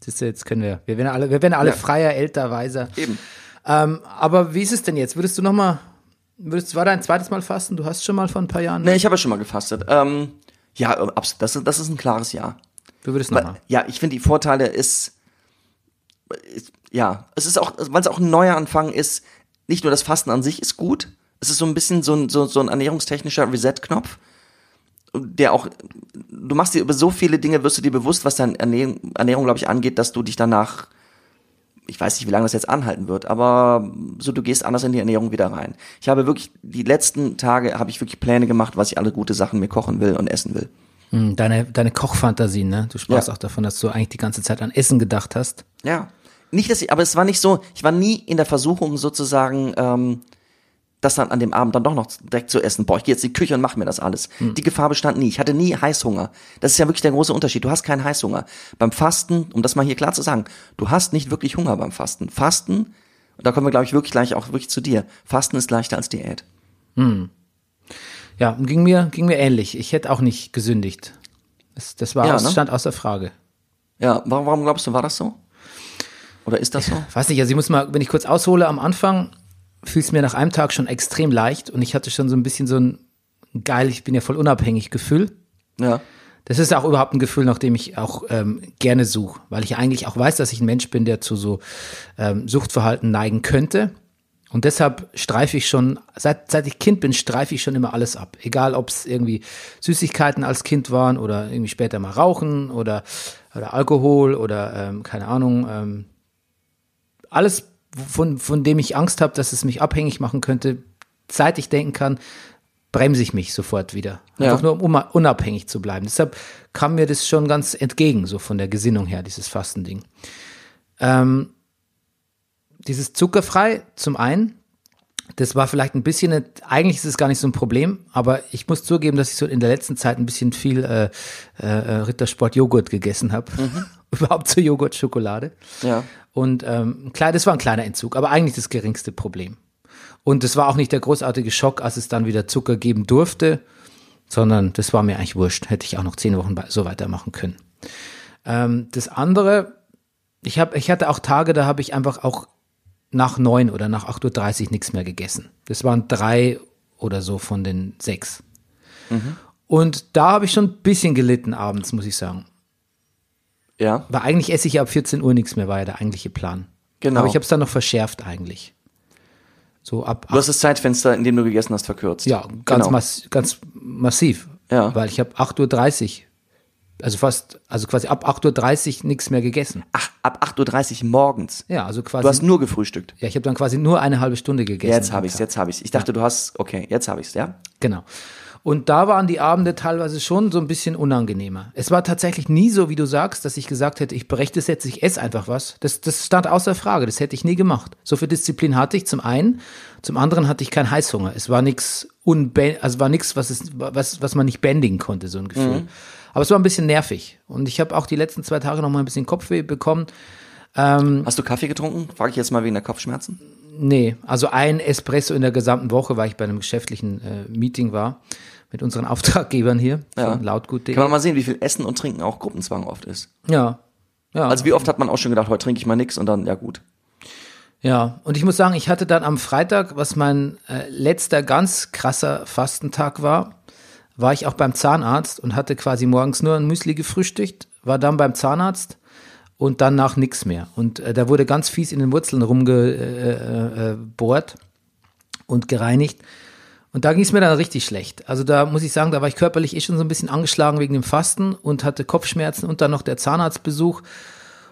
Speaker 2: siehst du, jetzt können wir, wir werden alle, wir werden alle
Speaker 1: Ja.
Speaker 2: freier, älter, weiser.
Speaker 1: Eben.
Speaker 2: Ähm, aber wie ist es denn jetzt? Würdest du noch mal, würdest, war dein zweites Mal fasten? Du hast schon mal vor ein paar Jahren.
Speaker 1: Nee, ich habe ja schon mal gefastet. Ähm, ja, absolut. Das, ist- das ist ein klares Ja.
Speaker 2: Du würdest noch
Speaker 1: Weil,
Speaker 2: mal.
Speaker 1: ja, ich finde die Vorteile ist, ist, ja, es ist auch, weil es auch ein neuer Anfang ist, nicht nur das Fasten an sich ist gut, es ist so ein bisschen so ein, so, so ein ernährungstechnischer Reset-Knopf, der auch, du machst dir über so viele Dinge, wirst du dir bewusst, was deine Ernährung, Ernährung glaube ich, angeht, dass du dich danach, ich weiß nicht, wie lange das jetzt anhalten wird, aber so, du gehst anders in die Ernährung wieder rein. Ich habe wirklich, die letzten Tage habe ich wirklich Pläne gemacht, was ich alle gute Sachen mir kochen will und essen will.
Speaker 2: Hm, Deine, deine Kochfantasien, ne? Du sprachst
Speaker 1: Ja.
Speaker 2: auch davon, dass du eigentlich die ganze Zeit an Essen gedacht hast.
Speaker 1: Ja. Nicht, dass ich, aber es war nicht so, ich war nie in der Versuchung sozusagen, ähm, das dann an dem Abend dann doch noch direkt zu essen. Boah, ich gehe jetzt in die Küche und mach mir das alles. Die Gefahr bestand nie. Ich hatte nie Heißhunger. Das ist ja wirklich der große Unterschied. Du hast keinen Heißhunger. Beim Fasten, um das mal hier klar zu sagen, du hast nicht wirklich Hunger beim Fasten. Fasten, und da kommen wir, glaube ich, wirklich gleich auch wirklich zu dir. Fasten ist leichter als Diät.
Speaker 2: Ja, ging mir, ging mir ähnlich. Ich hätte auch nicht gesündigt. Das, das war
Speaker 1: Ja,
Speaker 2: aus,
Speaker 1: ne?
Speaker 2: stand außer Frage.
Speaker 1: Ja, warum, warum glaubst du, war das so? Oder ist das so?
Speaker 2: Weiß nicht, also ich muss mal, wenn ich kurz aushole, am Anfang fiel es mir nach einem Tag schon extrem leicht und ich hatte schon so ein bisschen so ein geil, ich bin ja voll unabhängig Gefühl.
Speaker 1: Ja.
Speaker 2: Das ist auch überhaupt ein Gefühl, nach dem ich auch ähm, gerne suche, weil ich eigentlich auch weiß, dass ich ein Mensch bin, der zu so ähm, Suchtverhalten neigen könnte. Und deshalb streife ich schon, seit, seit ich Kind bin, streife ich schon immer alles ab. Egal, ob es irgendwie Süßigkeiten als Kind waren oder irgendwie später mal Rauchen oder, oder Alkohol oder ähm, keine Ahnung. Ähm, alles, von, von dem ich Angst habe, dass es mich abhängig machen könnte, seit ich denken kann, bremse ich mich sofort wieder.
Speaker 1: Ja.
Speaker 2: Einfach nur, um unabhängig zu bleiben. Deshalb kam mir das schon ganz entgegen, so von der Gesinnung her, dieses Fastending. Ähm, dieses zuckerfrei zum einen, das war vielleicht ein bisschen, eine- eigentlich ist es gar nicht so ein Problem, aber ich muss zugeben, dass ich so in der letzten Zeit ein bisschen viel äh, äh, Rittersport Joghurt gegessen habe. Überhaupt so Joghurt, Schokolade.
Speaker 1: Ja.
Speaker 2: Und ähm, klar, das war ein kleiner Entzug, aber eigentlich das geringste Problem. Und es war auch nicht der großartige Schock, als es dann wieder Zucker geben durfte, sondern das war mir eigentlich wurscht. Hätte ich auch noch zehn Wochen so weitermachen können. Ähm, das andere, ich, hab, ich hatte auch Tage, da habe ich einfach auch nach neun oder nach 8.30 Uhr nichts mehr gegessen. Das waren drei oder so von den sechs. Und da habe ich schon ein bisschen gelitten abends, muss ich sagen.
Speaker 1: Ja.
Speaker 2: Weil eigentlich esse ich ja ab 14 Uhr nichts mehr, war ja der eigentliche Plan.
Speaker 1: Genau.
Speaker 2: Aber ich habe es dann noch verschärft eigentlich. So ab
Speaker 1: Du hast das Zeitfenster, in dem du gegessen hast, verkürzt.
Speaker 2: ja, ganz,
Speaker 1: genau.
Speaker 2: mass ganz massiv.
Speaker 1: Ja.
Speaker 2: Weil ich habe 8.30 Uhr, also fast, also quasi ab 8.30 Uhr nichts mehr gegessen.
Speaker 1: Ach, ab 8.30 Uhr morgens.
Speaker 2: Ja, also quasi.
Speaker 1: Du hast nur gefrühstückt.
Speaker 2: ja, ich habe dann quasi nur eine halbe Stunde gegessen.
Speaker 1: Jetzt habe ich's,
Speaker 2: Tag.
Speaker 1: jetzt habe ich's. Ich dachte, du hast, okay, jetzt habe ich's, ja?
Speaker 2: Genau. Und da waren die Abende teilweise schon so ein bisschen unangenehmer. Es war tatsächlich nie so, wie du sagst, dass ich gesagt hätte, ich breche das jetzt, ich esse einfach was. Das, das stand außer Frage, das hätte ich nie gemacht. So viel Disziplin hatte ich zum einen, zum anderen hatte ich keinen Heißhunger. Es war nichts also war nichts, was, es, was, was man nicht bändigen konnte, so ein Gefühl. Aber es war ein bisschen nervig. Und ich habe auch die letzten zwei Tage noch mal ein bisschen Kopfweh bekommen.
Speaker 1: Hast du Kaffee getrunken? Frage ich jetzt mal wegen der Kopfschmerzen.
Speaker 2: Nee, also ein Espresso in der gesamten Woche, weil ich bei einem geschäftlichen äh, Meeting war mit unseren Auftraggebern hier
Speaker 1: Ja.
Speaker 2: lautgut.de.
Speaker 1: Kann man mal sehen, wie viel Essen und Trinken auch Gruppenzwang oft ist.
Speaker 2: Ja. Ja.
Speaker 1: Also wie oft hat man auch schon gedacht, heute trinke ich mal nix und dann, ja gut.
Speaker 2: ja. Und ich muss sagen, ich hatte dann am Freitag, was mein äh, letzter ganz krasser Fastentag war, war ich auch beim Zahnarzt und hatte quasi morgens nur ein Müsli gefrühstückt, war dann beim Zahnarzt und danach nix mehr. Und äh, da wurde ganz fies in den Wurzeln rumgebohrt äh, äh, bohrt und gereinigt. Und da ging es mir dann richtig schlecht. Also da muss ich sagen, da war ich körperlich eh schon so ein bisschen angeschlagen wegen dem Fasten und hatte Kopfschmerzen und dann noch der Zahnarztbesuch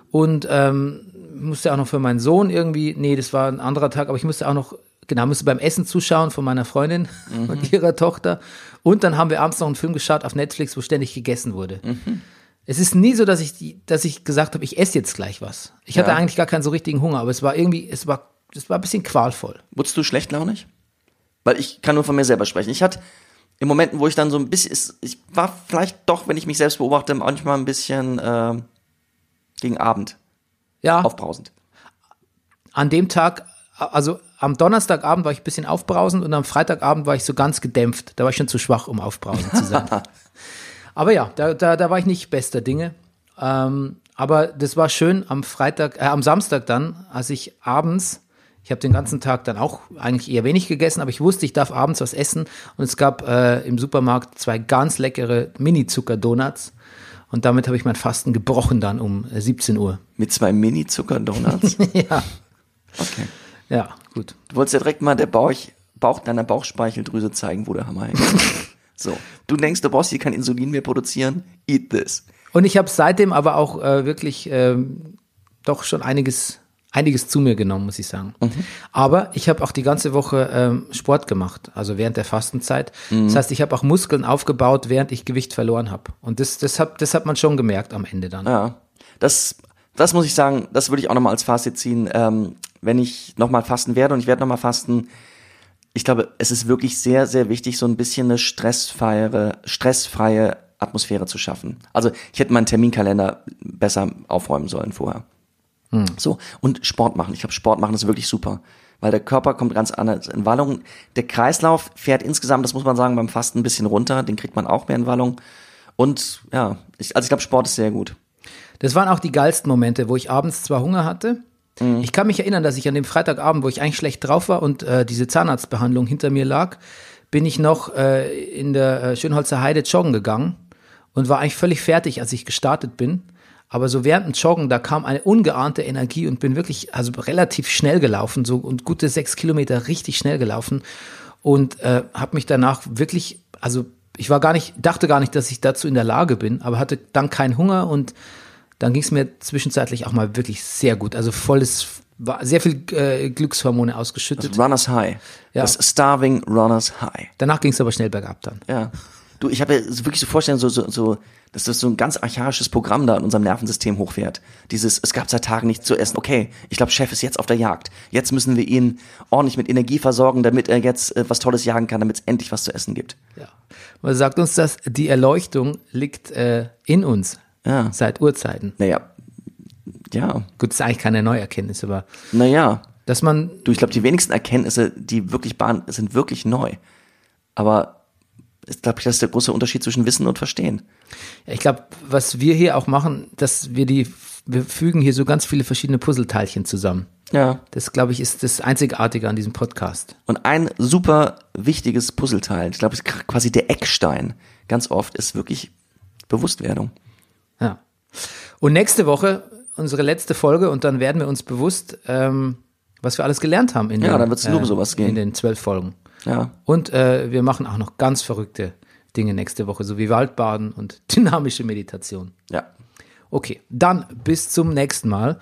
Speaker 2: und ähm, musste auch noch für meinen Sohn irgendwie, nee, das war ein anderer Tag, aber ich musste auch noch, genau, musste beim Essen zuschauen von meiner Freundin und ihrer Tochter. Und dann haben wir abends noch einen Film geschaut auf Netflix, wo ständig gegessen wurde. Es ist nie so, dass ich, die, dass ich gesagt habe, ich esse jetzt gleich was. Ich hatte
Speaker 1: Ja.
Speaker 2: eigentlich gar keinen so richtigen Hunger, aber es war irgendwie, es war, es war ein bisschen qualvoll.
Speaker 1: Wurdest du schlechtlaunig? Weil ich kann nur von mir selber sprechen. Ich hatte in Momenten, wo ich dann so ein bisschen, ich war vielleicht doch, wenn ich mich selbst beobachte, manchmal ein bisschen äh, gegen Abend
Speaker 2: Ja,
Speaker 1: aufbrausend.
Speaker 2: an dem Tag, also am Donnerstagabend war ich ein bisschen aufbrausend und am Freitagabend war ich so ganz gedämpft. Da war ich schon zu schwach, um aufbrausend zu sein. aber ja, da, da, da war ich nicht bester Dinge. Ähm, aber das war schön am Freitag, äh, am Samstag dann, als ich abends, ich habe den ganzen Tag dann auch eigentlich eher wenig gegessen, aber ich wusste, ich darf abends was essen und es gab äh, im Supermarkt zwei ganz leckere Mini-Zucker-Donuts und damit habe ich mein Fasten gebrochen dann um äh, 17 Uhr.
Speaker 1: Mit zwei Mini-Zucker-Donuts.
Speaker 2: ja,
Speaker 1: Okay.
Speaker 2: ja, gut.
Speaker 1: Du wolltest ja direkt mal der Bauch, Bauch deiner Bauchspeicheldrüse zeigen, wo der Hammer hängt. so. Du denkst, du brauchst hier kein Insulin mehr produzieren? Eat this.
Speaker 2: Und ich habe seitdem aber auch äh, wirklich ähm, doch schon einiges, einiges zu mir genommen, muss ich sagen. Aber ich habe auch die ganze Woche ähm, Sport gemacht, also während der Fastenzeit. Das heißt, ich habe auch Muskeln aufgebaut, während ich Gewicht verloren habe. Und das, das, hat, das hat man schon gemerkt am Ende dann.
Speaker 1: Ja. Das, das muss ich sagen, das würde ich auch nochmal als Fazit ziehen. Ähm, wenn ich nochmal fasten werde und ich werde nochmal fasten, ich glaube, es ist wirklich sehr, sehr wichtig, so ein bisschen eine stressfreie, stressfreie Atmosphäre zu schaffen. Also ich hätte meinen Terminkalender besser aufräumen sollen vorher. So, und Sport machen. Ich glaube, Sport machen ist wirklich super. Weil der Körper kommt ganz anders in Wallung. Der Kreislauf fährt insgesamt, das muss man sagen, beim Fasten ein bisschen runter. Den kriegt man auch mehr in Wallung. Und ja, ich, also ich glaube, Sport ist sehr gut.
Speaker 2: Das waren auch die geilsten Momente, wo ich abends zwar Hunger hatte. Ich kann mich erinnern, dass ich an dem Freitagabend, wo ich eigentlich schlecht drauf war und äh, diese Zahnarztbehandlung hinter mir lag, bin ich noch äh, in der äh, Schönholzer Heide joggen gegangen und war eigentlich völlig fertig, als ich gestartet bin. Aber so während dem Joggen, da kam eine ungeahnte Energie und bin wirklich, also relativ schnell gelaufen, so und gute sechs Kilometer richtig schnell gelaufen und äh, habe mich danach wirklich, also ich war gar nicht, dachte gar nicht, dass ich dazu in der Lage bin, aber hatte dann keinen Hunger und dann ging es mir zwischenzeitlich auch mal wirklich sehr gut. Also volles, war sehr viel äh, Glückshormone ausgeschüttet.
Speaker 1: Das Runners High.
Speaker 2: Ja.
Speaker 1: Das Starving Runners High.
Speaker 2: Danach ging es aber schnell bergab dann.
Speaker 1: Ja. Du, ich habe ja wirklich so vorstellen, so, so, so, dass das so ein ganz archaisches Programm da in unserem Nervensystem hochfährt. Dieses, es gab seit Tagen nichts zu essen. Okay, ich glaube, Chef ist jetzt auf der Jagd. Jetzt müssen wir ihn ordentlich mit Energie versorgen, damit er jetzt äh, was Tolles jagen kann, damit es endlich was zu essen gibt.
Speaker 2: Ja. Man sagt uns, dass die Erleuchtung liegt äh, in uns
Speaker 1: Ja.
Speaker 2: seit Urzeiten.
Speaker 1: Naja. Ja.
Speaker 2: Gut, das ist eigentlich keine Neuerkenntnis, aber
Speaker 1: Naja.
Speaker 2: dass man
Speaker 1: Du, ich glaube, die wenigsten Erkenntnisse, die wirklich bahn, sind wirklich neu. Aber ich glaube, das ist der große Unterschied zwischen Wissen und Verstehen.
Speaker 2: Ja, ich glaube, was wir hier auch machen, dass wir die, wir fügen hier so ganz viele verschiedene Puzzleteilchen zusammen.
Speaker 1: Ja.
Speaker 2: Das, glaube ich, ist das Einzigartige an diesem Podcast.
Speaker 1: Und ein super wichtiges Puzzleteil, ich glaube, ist quasi der Eckstein, ganz oft, ist wirklich Bewusstwerdung.
Speaker 2: Ja. Und nächste Woche unsere letzte Folge und dann werden wir uns bewusst, ähm, was wir alles gelernt haben in
Speaker 1: Ja,
Speaker 2: den,
Speaker 1: dann wird's nur um sowas gehen.
Speaker 2: in den zwölf Folgen.
Speaker 1: Ja.
Speaker 2: Und äh, wir machen auch noch ganz verrückte Dinge nächste Woche, so wie Waldbaden und dynamische Meditation.
Speaker 1: Ja.
Speaker 2: Okay, dann bis zum nächsten Mal.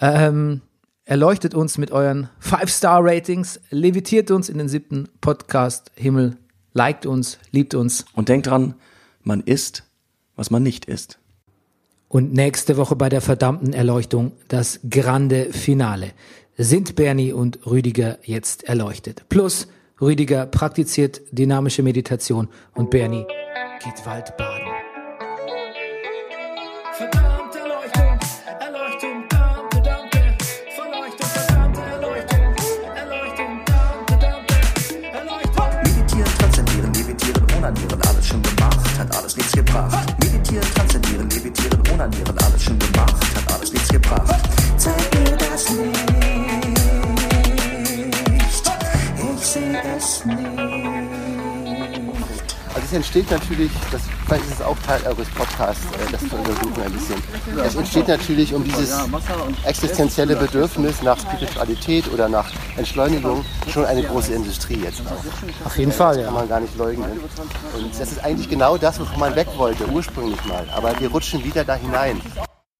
Speaker 2: Ähm, erleuchtet uns mit euren 5-Star-Ratings, levitiert uns in den siebten Podcast Himmel, liked uns, liebt uns.
Speaker 1: Und denk dran, man isst, was man nicht isst.
Speaker 2: Und nächste Woche bei der verdammten Erleuchtung das grande Finale. Sind Bernie und Rüdiger jetzt erleuchtet? Plus, Rüdiger praktiziert dynamische Meditation und Bernie geht Waldbaden.
Speaker 8: Verdammte Erleuchtung, Erleuchtung, Dante, Dante. Verleuchtung, verdammte Erleuchtung, Erleuchtung, Dante, Dante. Erleuchtung.
Speaker 9: Meditieren, transzendieren, levitieren, onanieren, alles schon gemacht, hat alles nichts gebracht. Meditieren, transzendieren, levitieren, onanieren, alles schon gemacht, hat alles nichts gebracht. Zeig mir das nicht, es nicht.
Speaker 3: Also es entsteht natürlich, das, vielleicht ist es auch Teil eures Podcasts, äh, das zu untersuchen ein bisschen. Es entsteht natürlich um dieses existenzielle Bedürfnis nach Spiritualität oder nach Entschleunigung schon eine große Industrie jetzt auch.
Speaker 2: Auf jeden Fall,
Speaker 3: Kann man gar nicht leugnen. Und das ist eigentlich genau das, wovon man weg wollte, ursprünglich mal. Aber wir rutschen wieder da hinein.